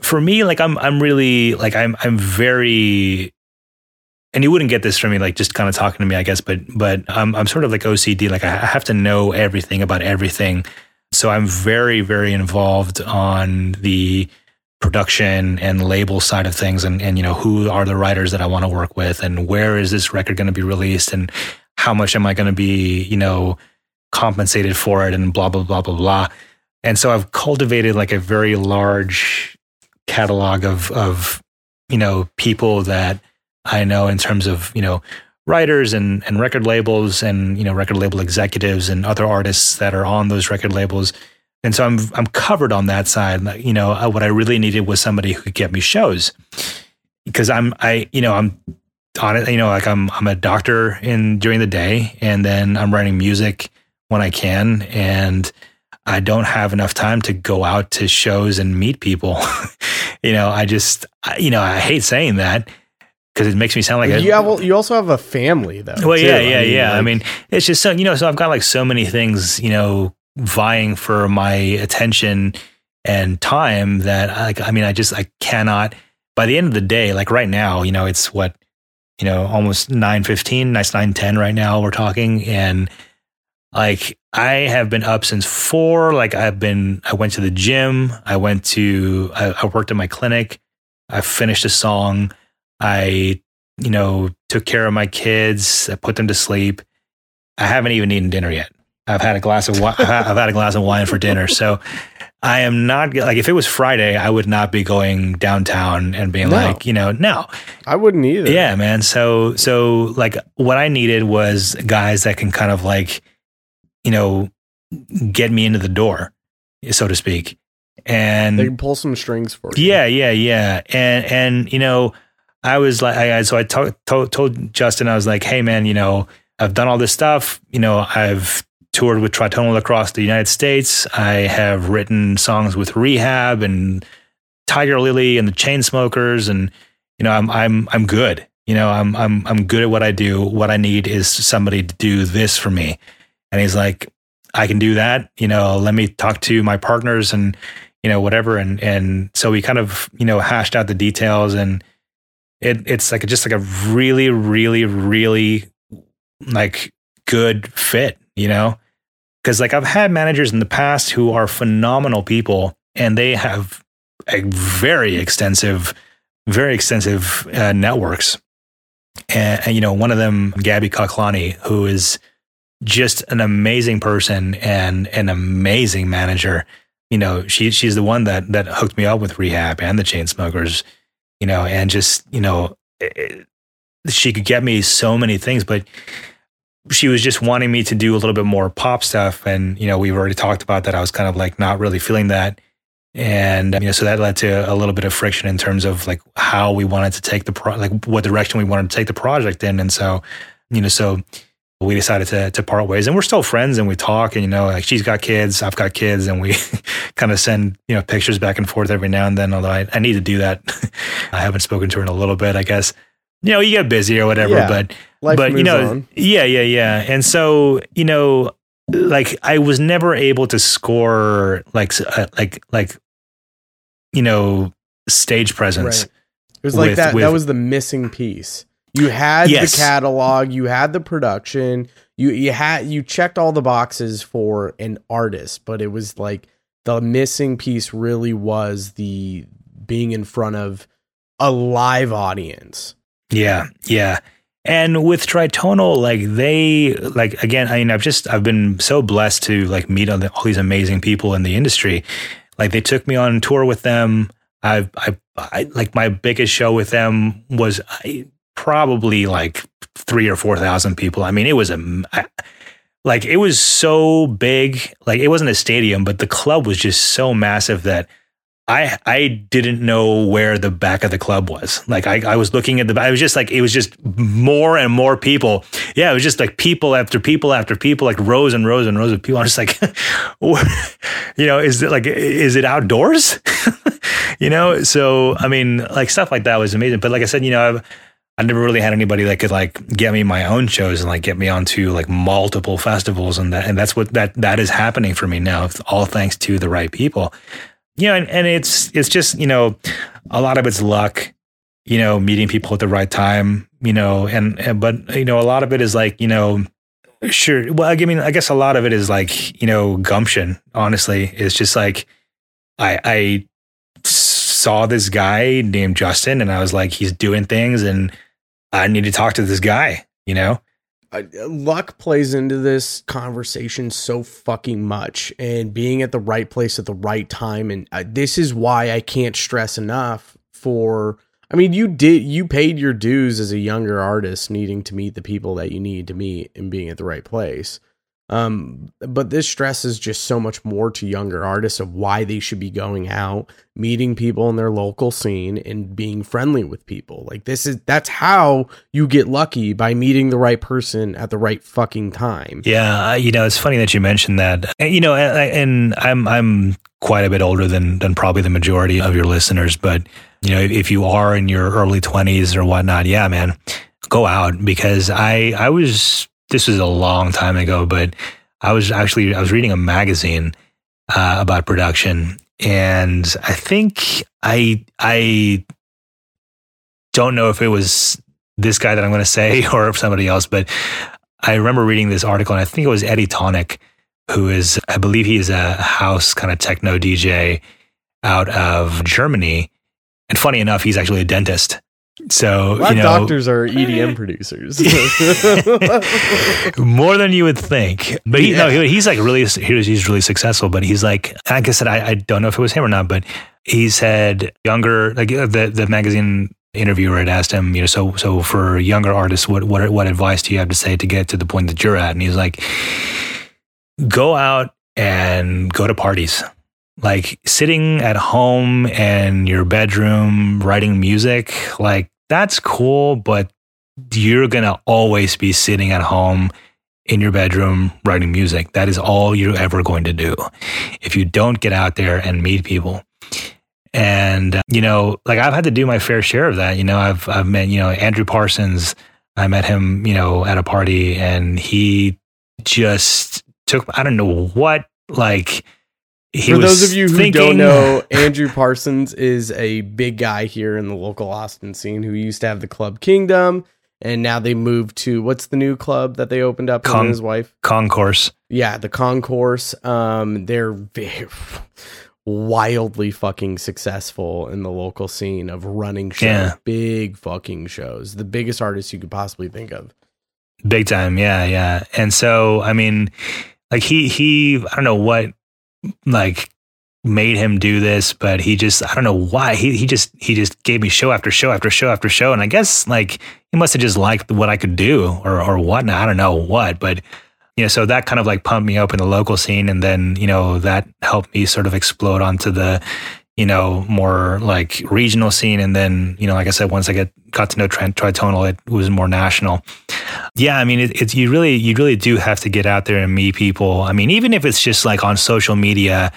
for me like I'm I'm really like I'm I'm very and you wouldn't get this from me, like just kind of talking to me, I guess, but, but I'm, I'm sort of like OCD. Like I have to know everything about everything. So I'm very, very involved on the production and label side of things and, and you know who are the writers that I want to work with and where is this record going to be released and how much am I going to be you know compensated for it and blah blah blah blah blah. And so I've cultivated like a very large catalog of of you know people that I know in terms of you know writers and and record labels and you know record label executives and other artists that are on those record labels and so I'm I'm covered on that side. You know, what I really needed was somebody who could get me shows because I'm I you know I'm on it. You know, like I'm I'm a doctor in during the day, and then I'm writing music when I can, and I don't have enough time to go out to shows and meet people. you know, I just you know I hate saying that because it makes me sound like you a, have. You also have a family, though. Well, too. yeah, yeah, I mean, yeah. Like, I mean, it's just so you know. So I've got like so many things, you know, vying for my attention and time that like I mean I just I cannot by the end of the day like right now you know it's what you know almost 9:15 nice 9:10 right now we're talking. And like I have been up since 4 like I've been I went to the gym I went to I, I worked at my clinic I finished a song I you know took care of my kids I put them to sleep. I haven't even eaten dinner yet I've had a glass of wine. I've had a glass of wine for dinner. So I am not like if it was Friday, I would not be going downtown and being no. like, you know, no. I wouldn't either. Yeah, man. So so like what I needed was guys that can kind of like, you know, get me into the door, so to speak. And they can pull some strings for you. Yeah, yeah, yeah. And and you know, I was like, I, so I to, to, told Justin, I was like, hey man, you know, I've done all this stuff. You know, I've toured with Tritonal across the United States. I have written songs with R3HAB and Tigerlily and the Chainsmokers, and you know, I'm I'm I'm good. You know, I'm I'm I'm good at what I do. What I need is somebody to do this for me. And he's like, I can do that. You know, let me talk to my partners and you know whatever. And and so we kind of you know hashed out the details, and it it's like just like a really really really like good fit. You know, because like I've had managers in the past who are phenomenal people and they have a very extensive, very extensive uh, networks. And, and, you know, one of them, Gabby Kaklani, who is just an amazing person and an amazing manager. You know, she she's the one that that hooked me up with R3HAB and the Chainsmokers. You know, and just you know, it, she could get me so many things, but she was just wanting me to do a little bit more pop stuff. And, you know, we've already talked about that. I was kind of like not really feeling that. And, you know, so that led to a little bit of friction in terms of like how we wanted to take the, pro- like what direction we wanted to take the project in. And so, you know, so we decided to, to part ways and we're still friends and we talk and, you know, like she's got kids, I've got kids and we kind of send, you know, pictures back and forth every now and then. Although I, I need to do that. I haven't spoken to her in a little bit, I guess you know, you get busy or whatever, yeah. but Life but you know, on. yeah, yeah, yeah. And so, you know, like I was never able to score like uh, like like you know, stage presence. Right. It was like with, that with, that was the missing piece. You had yes. the catalog, you had the production, you you had you checked all the boxes for an artist, but it was like the missing piece really was the being in front of a live audience yeah, yeah. And with Tritonal, like they, like again, I mean, I've just, I've been so blessed to like meet all, the, all these amazing people in the industry. Like they took me on tour with them. I've, I, I like my biggest show with them was I, probably like three or four thousand people. I mean, it was a, like it was so big. Like it wasn't a stadium, but the club was just so massive that I I didn't know where the back of the club was. Like I, I was looking at the I was just like it was just more and more people. Yeah, it was just like people after people after people, like rows and rows and rows of people. I'm just like, you know, is it like is it outdoors? you know, so I mean, like stuff like that was amazing. But like I said, you know, I've I never really had anybody that could like get me my own shows and like get me onto like multiple festivals and that and that's what that that is happening for me now, all thanks to the right people you know, and, and it's it's just you know a lot of it's luck. You know, meeting people at the right time. you know, and, and but you know, a lot of it is like you know, sure. Well, I mean, I guess a lot of it is like you know, gumption. Honestly, it's just like I I saw this guy named Justin, and I was like, he's doing things, and I need to talk to this guy. You know, luck plays into this conversation so fucking much and being at the right place at the right time and uh, this is why I can't stress enough for I mean you did you paid your dues as a younger artist needing to meet the people that you need to meet and being at the right place um, but this stresses just so much more to younger artists of why they should be going out, meeting people in their local scene and being friendly with people. Like this is that's how you get lucky by meeting the right person at the right fucking time. Yeah, you know, it's funny that you mentioned that. You know, and, I'm I'm quite a bit older than than probably the majority of your listeners, but you know, if you are in your early 20s or whatnot, yeah, man, go out because I I was this was a long time ago, but I was actually I was reading a magazine uh, about production, and I think I I don't know if it was this guy that I'm going to say or somebody else, but I remember reading this article, and I think it was Eddie Thoneick, who is I believe he is a house kind of techno DJ out of Germany, and funny enough, he's actually a dentist. So you know, doctors are EDM producers, more than you would think. But he, yeah. no, he, he's like really he's really successful. But he's like, like I said, I, I don't know if it was him or not, but he said younger, like uh, the the magazine interviewer had asked him, you know, so so for younger artists, what what what advice do you have to say to get to the point that you're at? And he's like, go out and go to parties like sitting at home in your bedroom writing music, like that's cool, but you're going to always be sitting at home in your bedroom writing music. That is all you're ever going to do. If you don't get out there and meet people. And uh, you know, like I've had to do my fair share of that. You know, I've I've met, you know, Andrew Parsons. I met him, you know, at a party and he just took I don't know what like For those of you who thinking, don't know, Andrew Parsons is a big guy here in the local Austin scene who used to have the Club Kingdom, and now they moved to what's the new club that they opened up? Con- his wife, Concourse. Yeah, the Concourse. Um, they're very, wildly fucking successful in the local scene of running shows, yeah. big fucking shows, the biggest artists you could possibly think of. Big time, yeah, yeah. And so, I mean, like he he, I don't know what like made him do this, but he just I don't know why he he just he just gave me show after show after show after show, and I guess like he must have just liked what I could do or or what I don't know what, but you know so that kind of like pumped me up in the local scene, and then you know that helped me sort of explode onto the you know more like regional scene, and then you know like I said, once I get got to know Tritonal, it was more national. Yeah, I mean, it, it's you really you really do have to get out there and meet people. I mean, even if it's just like on social media,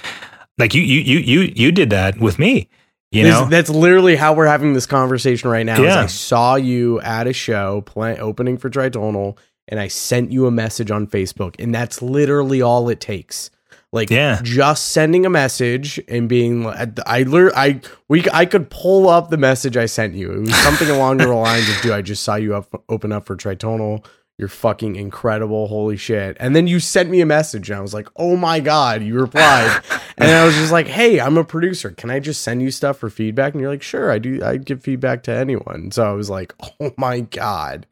like you you you you you did that with me. You know, that's literally how we're having this conversation right now. Yeah. I saw you at a show play, opening for Tritonal, and I sent you a message on Facebook, and that's literally all it takes. Like yeah. just sending a message and being I learned I we I could pull up the message I sent you. It was something along the lines of dude, I just saw you up open up for Tritonal. You're fucking incredible. Holy shit. And then you sent me a message and I was like, "Oh my god, you replied." and I was just like, "Hey, I'm a producer. Can I just send you stuff for feedback?" And you're like, "Sure, I do. I give feedback to anyone." So I was like, "Oh my god."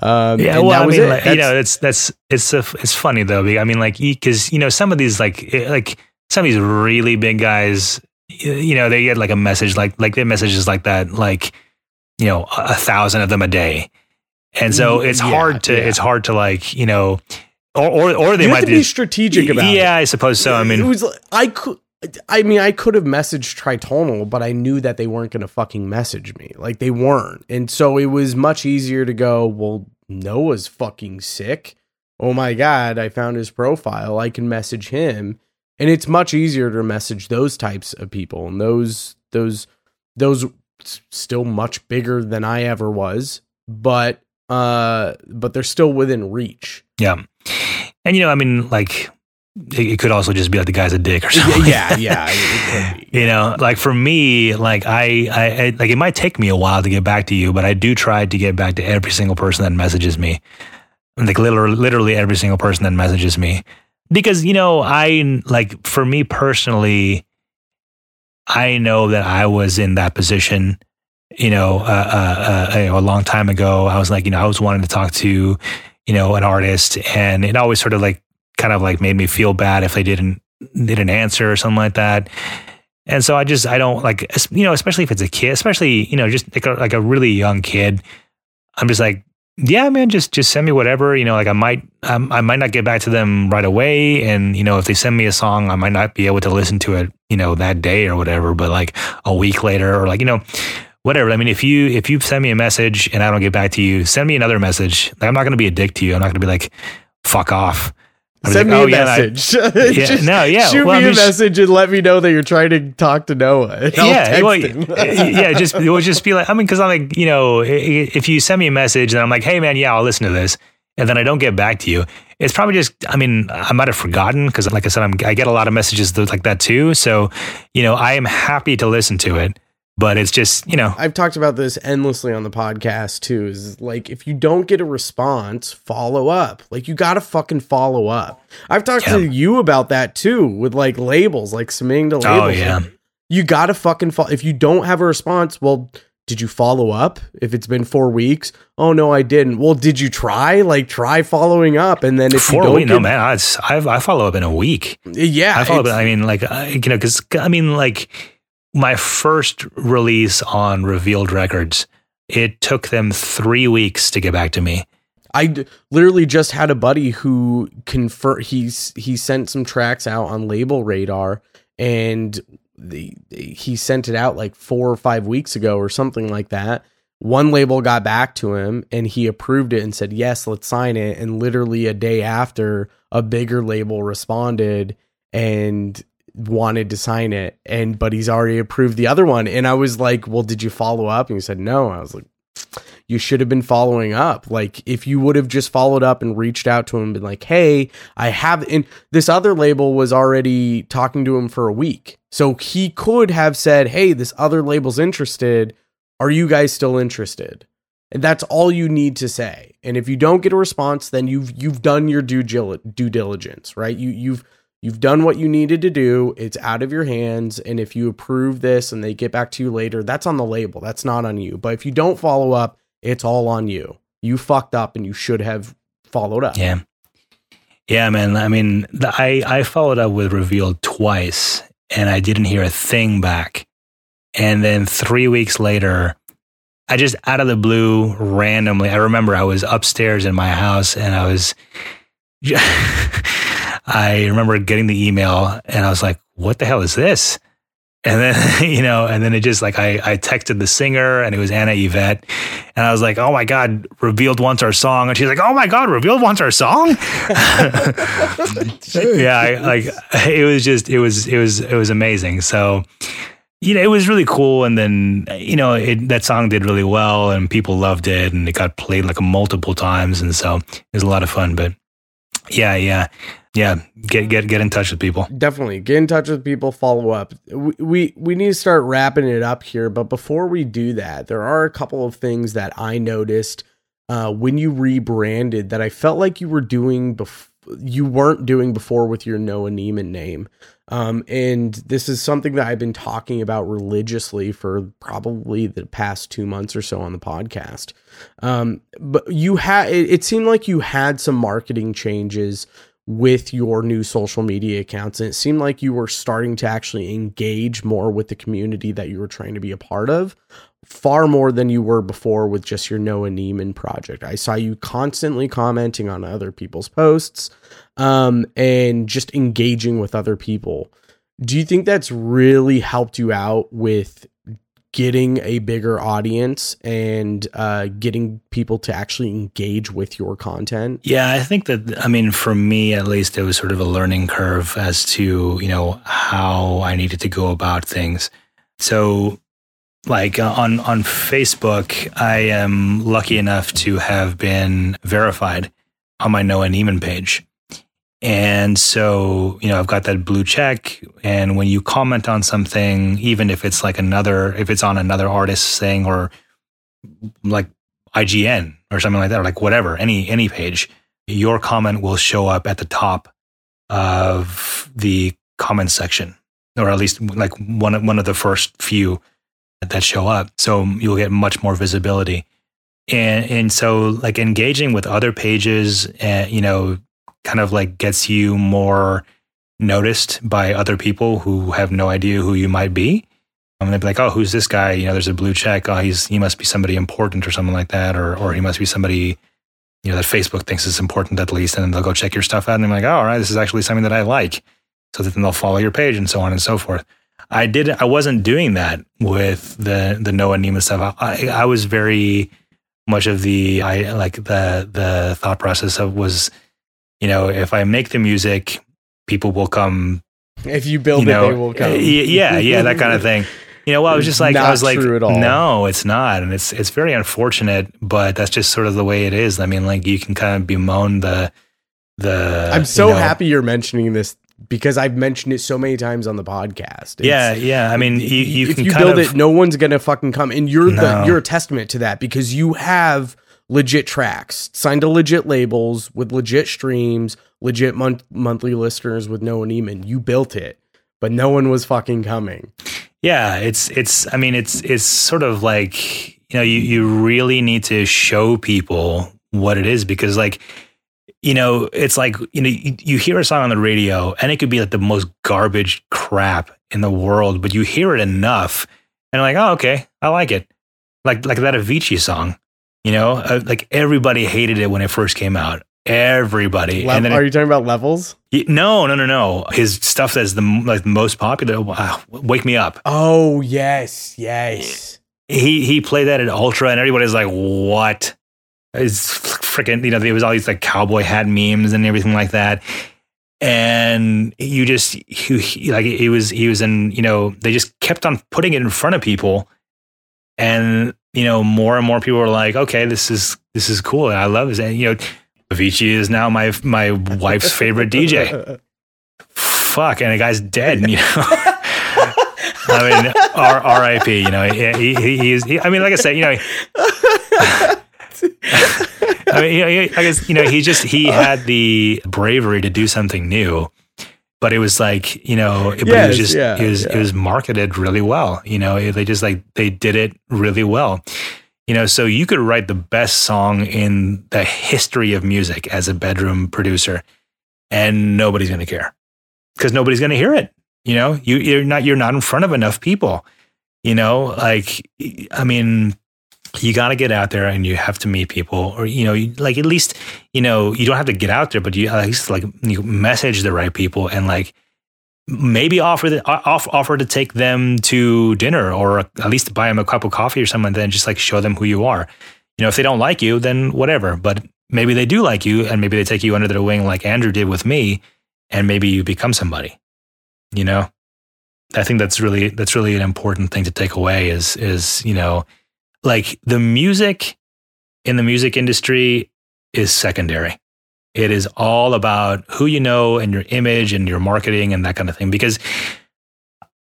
Um, yeah, well, I mean, like, you know, it's that's it's a, it's funny though. I mean, like, because you know, some of these like like some of these really big guys, you know, they get like a message like like their messages like that, like you know, a, thousand of them a day, and so mm, it's yeah, hard to yeah. it's hard to like you know. Or, or, or they might be strategic about it. yeah, it. I suppose so. I mean, it was I could I mean, I could have messaged Tritonal, but I knew that they weren't going to fucking message me. Like they weren't. And so it was much easier to go, well, Noah's fucking sick. Oh my God, I found his profile. I can message him. And it's much easier to message those types of people. And those, those, those still much bigger than I ever was, but, uh, but they're still within reach. Yeah. And, you know, I mean, like, it, could also just be like the guy's a dick or something. Yeah, yeah. you know, like for me, like I, I, I, like it might take me a while to get back to you, but I do try to get back to every single person that messages me. Like literally, literally every single person that messages me, because you know, I like for me personally, I know that I was in that position. You know, uh, uh, uh, you know, a long time ago, I was like, you know, I was wanting to talk to, you know, an artist, and it always sort of like kind of like made me feel bad if they didn't didn't answer or something like that. And so I just I don't like you know especially if it's a kid, especially you know just like a, like a really young kid. I'm just like yeah man just just send me whatever you know like I might um, I might not get back to them right away and you know if they send me a song I might not be able to listen to it you know that day or whatever but like a week later or like you know whatever I mean if you if you send me a message and I don't get back to you send me another message like I'm not going to be a dick to you I'm not going to be like fuck off Send like, me oh, a message. Yeah, yeah no, yeah. Shoot well, me a message and let me know that you're trying to talk to Noah. yeah, well, yeah. Just it would just be like I mean, because I'm like you know, if you send me a message and I'm like, hey man, yeah, I'll listen to this, and then I don't get back to you, it's probably just I mean I might have forgotten because like I said, I'm, I get a lot of messages like that too. So you know, I am happy to listen to it but it's just you know. I've talked about this endlessly on the podcast too is like if you don't get a response follow up. Like you gotta fucking follow up. I've talked yeah. to you about that too with like labels like submitting to oh, labels. oh yeah. You gotta fucking follow if you don't have a response well did you follow up if it's been four weeks? Oh no i didn't. Well did you try? Like try following up and then if four you don't weeks, get, no man I, I, I follow up in a week. Yeah i follow up i mean like you know because i mean like my first release on Revealed Records, it took them three weeks to get back to me. I d- literally just had a buddy who confer he's he sent some tracks out on Label Radar and the, he sent it out like 4 or 5 weeks ago or something like that. One label got back to him and he approved it and said, "Yes, let's sign it." And literally a day after, a bigger label responded and wanted to sign it and but he's already approved the other one. And i was like well did you follow up? And he said no. I was like you should have been following up. Like if you would have just followed up and reached out to him and been like hey i have and this other label was already talking to him for a week. So he could have said hey this other label's interested. Are you guys still interested and that's all you need to say. And if you don't get a response then you've you've done your due due diligence right? You you've You've done what you needed to do. It's out of your hands. And if you approve this and they get back to you later, that's on the label. That's not on you. But if you don't follow up, it's all on you. You fucked up and you should have followed up. Yeah. Yeah, man. I mean, the, I, I followed up with Revealed twice and I didn't hear a thing back. And then three weeks later, I just out of the blue, randomly, I remember I was upstairs in my house and I was. I remember getting the email and I was like, what the hell is this? And then, you know, and then it just like I, I texted the singer and it was Anna Yvette. And I was like, oh my God, Revealed once our song. And she's like, oh my God, Revealed once our song. yeah, I, like it was just, it was, it was, it was amazing. So, you know, it was really cool. And then, you know, it, that song did really well and people loved it and it got played like multiple times. And so it was a lot of fun. But yeah, yeah yeah get get get in touch with people definitely get in touch with people follow up we, we we need to start wrapping it up here but before we do that there are a couple of things that i noticed uh, when you rebranded that i felt like you were doing before you weren't doing before with your Noah Neiman name. Um, and this is something that I've been talking about religiously for probably the past two months or so on the podcast. Um, but you had, it, it seemed like you had some marketing changes with your new social media accounts. And it seemed like you were starting to actually engage more with the community that you were trying to be a part of, far more than you were before with just your Noah Neiman project. I saw you constantly commenting on other people's posts um, and just engaging with other people. Do you think that's really helped you out with getting a bigger audience and uh, getting people to actually engage with your content? Yeah, I think that, I mean, for me at least, it was sort of a learning curve as to, you know, how I needed to go about things. So, like uh, on, on Facebook, I am lucky enough to have been verified on my Noah Neiman page. And so, you know, I've got that blue check. And when you comment on something, even if it's like another, if it's on another artist's thing or like IGN or something like that, or like whatever, any any page, your comment will show up at the top of the comment section, or at least like one one of the first few that show up. So you'll get much more visibility. And and so like engaging with other pages, and you know, kind of like gets you more noticed by other people who have no idea who you might be. I'm gonna be like, oh, who's this guy? You know, there's a blue check. Oh, he's he must be somebody important or something like that, or or he must be somebody, you know, that Facebook thinks is important at least, and then they'll go check your stuff out, and they're like, oh, all right, this is actually something that I like, so that then they'll follow your page and so on and so forth. I did. I wasn't doing that with the the Noah Neiman stuff. I, I was very much of the I like the the thought process of was, you know, if I make the music, people will come. If you build you know, it, they will come. Yeah, yeah, that kind of thing. You know, well, I was just like, Not I was like, true at all. no, it's not, and it's it's very unfortunate, but that's just sort of the way it is. I mean, like you can kind of bemoan the the. I'm so you know- happy you're mentioning this because I've mentioned it so many times on the podcast. It's- Yeah, yeah. I mean, you you if can you build of, it, no one's gonna fucking come. And you're the you're a testament to that because you have legit tracks signed to legit labels with legit streams, legit month monthly listeners with Noah Neiman. You built it, but no one was fucking coming. Yeah, it's it's I mean it's it's sort of like you know you you really need to show people what it is because like you know it's like you know you, you hear a song on the radio and it could be like the most garbage crap in the world but you hear it enough and like oh okay I like it like like that Avicii song you know uh, like everybody hated it when it first came out everybody Le- Are it, you talking about levels? y- no no no no his stuff that's the like most popular wow, wake me up Oh yes, yes. he he played that at Ultra, and everybody's like, "What?" It's freaking, you know, there was all these like cowboy hat memes and everything like that. And you just he, he- like he was he was in you know they just kept on putting it in front of people, and you know more and more people were like, "Okay, this is this is cool, I love this." And you know, Avicii is now my my wife's favorite DJ. Fuck, and the guy's dead. You know. I mean, R- R.I.P. You know, he, he, he is. He, I mean, like I said, you know, I mean, he, he- I guess you know, he just he had the bravery to do something new, but it was like you know, it Yes, was just yeah, it was yeah. it was marketed really well. You know, they just like they did it really well. You know, so you could write the best song in the history of music as a bedroom producer, and nobody's going to care because nobody's going to hear it. You know, you, you're not you're not in front of enough people. You know, like I mean, you got to get out there and you have to meet people, or you know, you- like at least you know you don't have to get out there, but you at least like you message the right people and like maybe offer the off, offer to take them to dinner or at least buy them a cup of coffee or something, and then just like show them who you are. You know, if they don't like you, then whatever. But maybe they do like you, and maybe they take you under their wing, like Andrew did with me, and maybe you become somebody. You know, I think that's really that's really an important thing to take away. Is is you know, like the music in the music industry is secondary. It is all about who you know and your image and your marketing and that kind of thing. Because,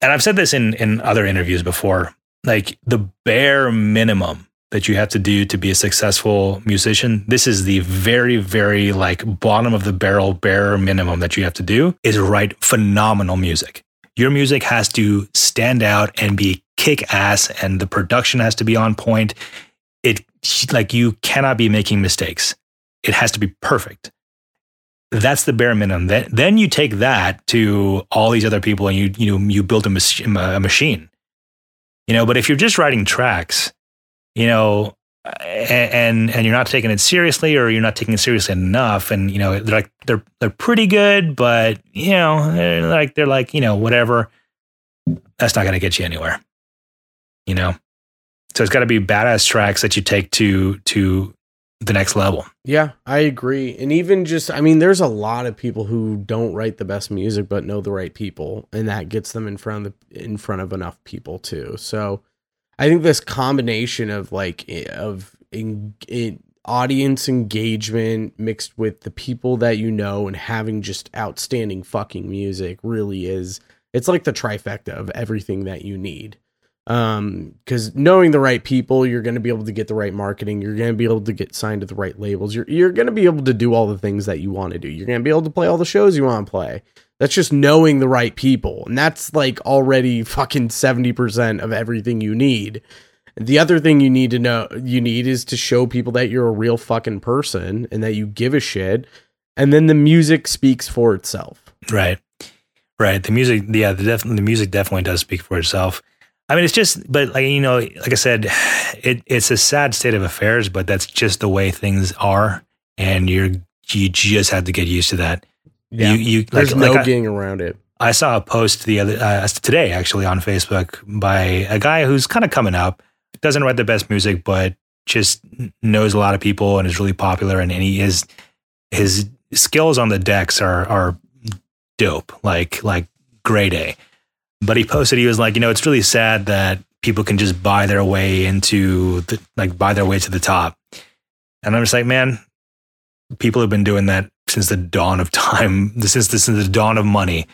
and I've said this in, in other interviews before, like the bare minimum that you have to do to be a successful musician, this is the very, very like bottom of the barrel bare minimum that you have to do is write phenomenal music. Your music has to stand out and be kick ass and the production has to be on point. It like you cannot be making mistakes. It has to be perfect that's the bare minimum. Then, then you take that to all these other people and you, you know, you build a, mach- a machine, you know, but if you're just writing tracks, you know, and, and you're not taking it seriously or you're not taking it seriously enough. And, you know, they're like, they're, they're pretty good, but you know, they're like, they're like, you know, whatever, that's not going to get you anywhere, you know? So it's got to be badass tracks that you take to, to the next level. Yeah, I agree. And even just, I mean, there's a lot of people who don't write the best music but know the right people, and that gets them in front of the, in front of enough people too. So, I think this combination of like of in, in audience engagement mixed with the people that you know and having just outstanding fucking music really is it's like the trifecta of everything that you need. Um because knowing the right people you're going to be able to get the right marketing you're going to be able to get signed to the right labels you're, you're going to be able to do all the things that you want to do you're going to be able to play all the shows you want to play that's just knowing the right people and that's like already fucking 70% of everything you need the other thing you need to know you need is to show people that you're a real fucking person and that you give a shit and then the music speaks for itself Right. Right. The music, yeah, the, the music definitely does speak for itself. I mean, it's just, but like, you know, like I said, it, it's a sad state of affairs, but that's just the way things are. And you're, you just have to get used to that. Yeah. You, you, there's like, no like I- getting around it I saw a post the other uh, today actually on Facebook by a guy who's kind of coming up. Doesn't write the best music, but just knows a lot of people and is really popular. And, and he is his skills on the decks are are dope, like like grade A. But he posted he was like, you know, it's really sad that people can just buy their way into the, like buy their way to the top. And I'm just like, man, people have been doing that since the dawn of time, since the, since the dawn of money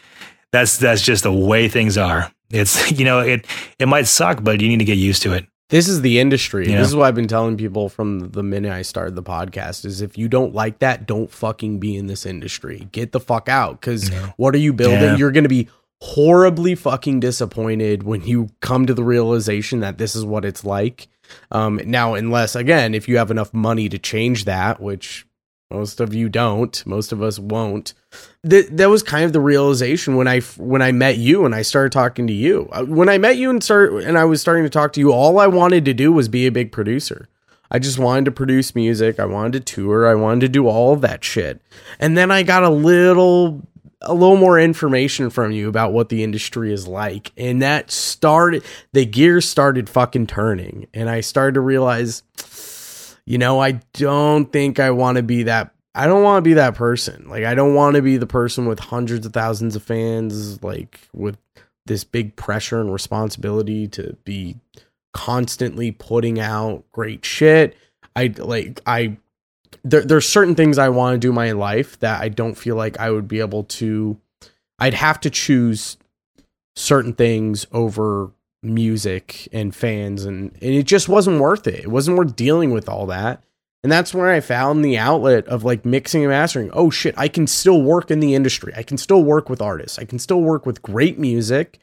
that's that's just the way things are. It's you know it it might suck, but you need to get used to it. this is the industry Yeah. this is what i've been telling people from the minute i started the podcast is if you don't like that don't fucking be in this industry get the fuck out because Yeah. what are you building Yeah. you're going to be horribly fucking disappointed when you come to the realization that this is what it's like um now unless again if you have enough money to change that which most of you don't most of us won't that that was kind of the realization when I when I met you and I started talking to you. Uh, When I met you and start and I was starting to talk to you, all I wanted to do was be a big producer. I just wanted to produce music. I wanted to tour. I wanted to do all of that shit. And then I got a little a little more information from you about what the industry is like. And that started the gears started fucking turning. And I started to realize you know, I don't think I want to be that. I don't want to be that person. Like, I don't want to be the person with hundreds of thousands of fans, like with this big pressure and responsibility to be constantly putting out great shit. I like, I, there, there's certain things I want to do in my life that I don't feel like I would be able to, I'd have to choose certain things over music and fans and, and it just wasn't worth it. It wasn't worth dealing with all that. And that's where I found the outlet of like mixing and mastering. Oh shit, I can still work in the industry. I can still work with artists. I can still work with great music.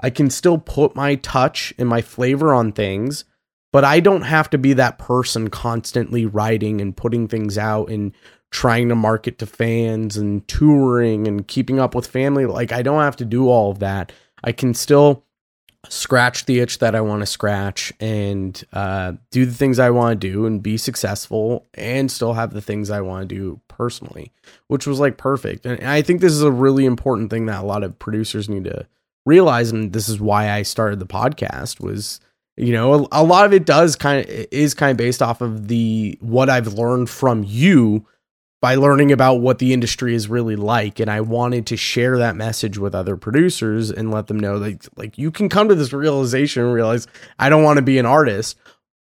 I can still put my touch and my flavor on things, but I don't have to be that person constantly writing and putting things out and trying to market to fans and touring and keeping up with family. Like I don't have to do all of that. I can still scratch the itch that I want to scratch and uh, do the things I want to do and be successful and still have the things I want to do personally, which was like perfect. And I think this is a really important thing that a lot of producers need to realize. And this is why I started the podcast was, you know, a, a lot of it does kind of is kind of based off of the what I've learned from you by learning about what the industry is really like. And I wanted to share that message with other producers and let them know like like you can come to this realization and realize I don't want to be an artist.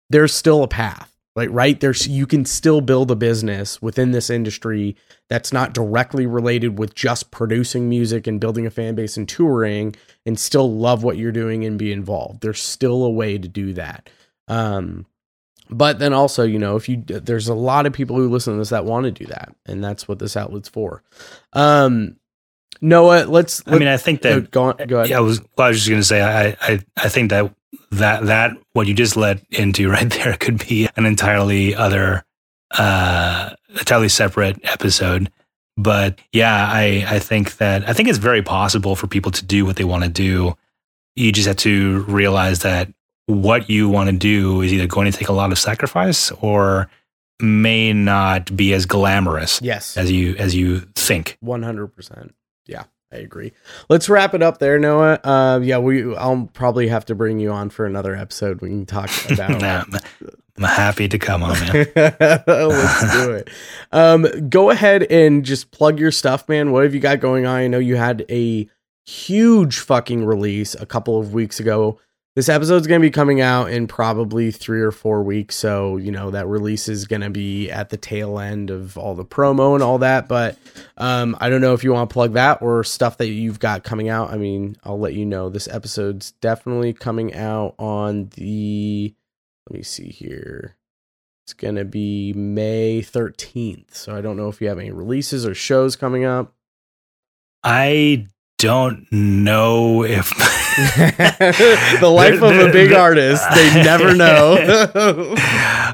There's still a path like right? There's you can still build a business within this industry that's not directly related with just producing music and building a fan base and touring and still love what you're doing and be involved. There's still a way to do that. Um but then also you know if you there's a lot of people who listen to this that want to do that and that's what this outlet's for um noah let's I mean, I think uh, that go on go ahead yeah, I was well, I was just gonna say I, I I think that that that what you just led into right there could be an entirely other uh entirely separate episode. But yeah, I I think that I think it's very possible for people to do what they want to do. You just have to realize that what you want to do is either going to take a lot of sacrifice or may not be as glamorous yes as you as you think. 100% yeah i agree let's wrap it up there noah uh yeah we i'll probably have to bring you on for another episode we can talk about Nah, I'm, I'm happy to come on, man. Let's do it. Um, go ahead and just plug your stuff, man. What have you got going on? I know you had a huge fucking release a couple of weeks ago. This episode's going to be coming out in probably three or four weeks. So, you know, that release is going to be at the tail end of all the promo and all that. But um, I don't know if you want to plug that or stuff that you've got coming out. I mean, I'll let you know. This episode's definitely coming out on the, let me see here. It's going to be May 13th. So I don't know if you have any releases or shows coming up. I don't know if the life of a big artist they never know.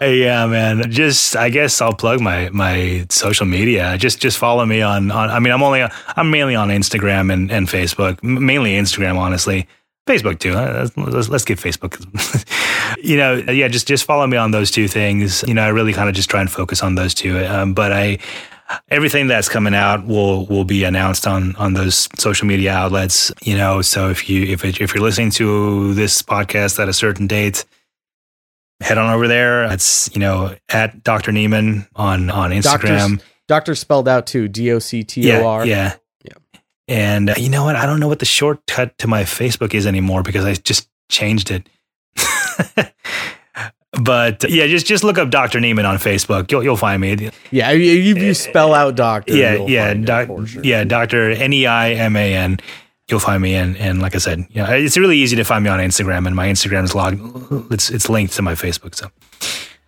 Yeah man. Just i guess i'll plug my my social media. Just just follow me on on i mean i'm only i'm mainly on instagram and, and facebook. Mainly instagram honestly. Facebook too. Let's, let's get facebook you know yeah just just follow me on those two things. You know i really kind of just try and focus on those two. Um, but i everything that's coming out will will be announced on on those social media outlets you know so if you if it, if you're listening to this podcast at a certain date head on over there. It's you know at dr neiman on on instagram. doctor spelled out too d-o-c-t-o-r yeah, yeah. yeah. and uh, you know what? I don't know what the shortcut to my facebook is anymore because i just changed it but uh, yeah, just just look up Dr. Neiman on Facebook. You'll you'll find me. Yeah, if you eh, spell out doctor, yeah, yeah, doc, sure. yeah, Doctor N E I M A N. You'll find me, and and like I said, yeah, it's really easy to find me on Instagram, and my Instagram is logged. It's it's linked to my Facebook. So,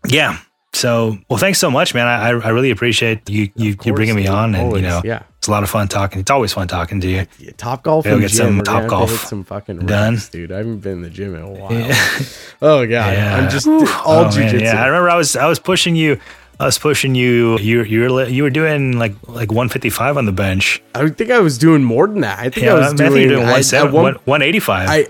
yeah. So, well, thanks so much, man. I I really appreciate you you, you bringing me on, and Always, you know, yeah. It's a lot of fun talking. It's always fun talking to you. Top golf. We'll get some top golf. some fucking done, reps, dude. I haven't been in the gym in a while. Yeah. oh god, yeah. I'm just all oh, jujitsu. Yeah, I remember I was I was pushing you. I was pushing you. You you were you were doing like like 155 on the bench. I think I was doing more than that. I think yeah, I was doing, think doing 170, 185. I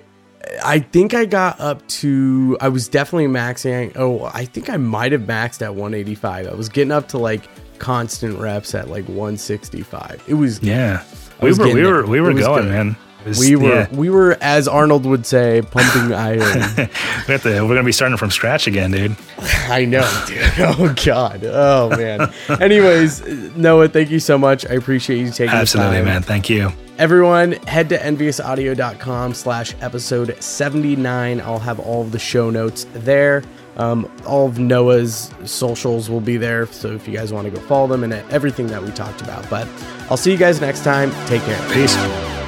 I think I got up to. I was definitely maxing. Oh, I think I might have maxed at 185. I was getting up to like constant reps at like 165. It was yeah. We were we were we were going, good. man. Was, we were yeah. we were as Arnold would say pumping iron. we have to, we're gonna be starting from scratch again, dude. I know, dude. Oh god. Oh man. Anyways, Noah, thank you so much. I appreciate you taking absolutely, man. Thank you. Everyone, head to enviousaudio.com slash episode 79. I'll have all of the show notes there. Um, all of Noah's socials will be there. So if you guys want to go follow them and everything that we talked about. But I'll see you guys next time. Take care. Peace.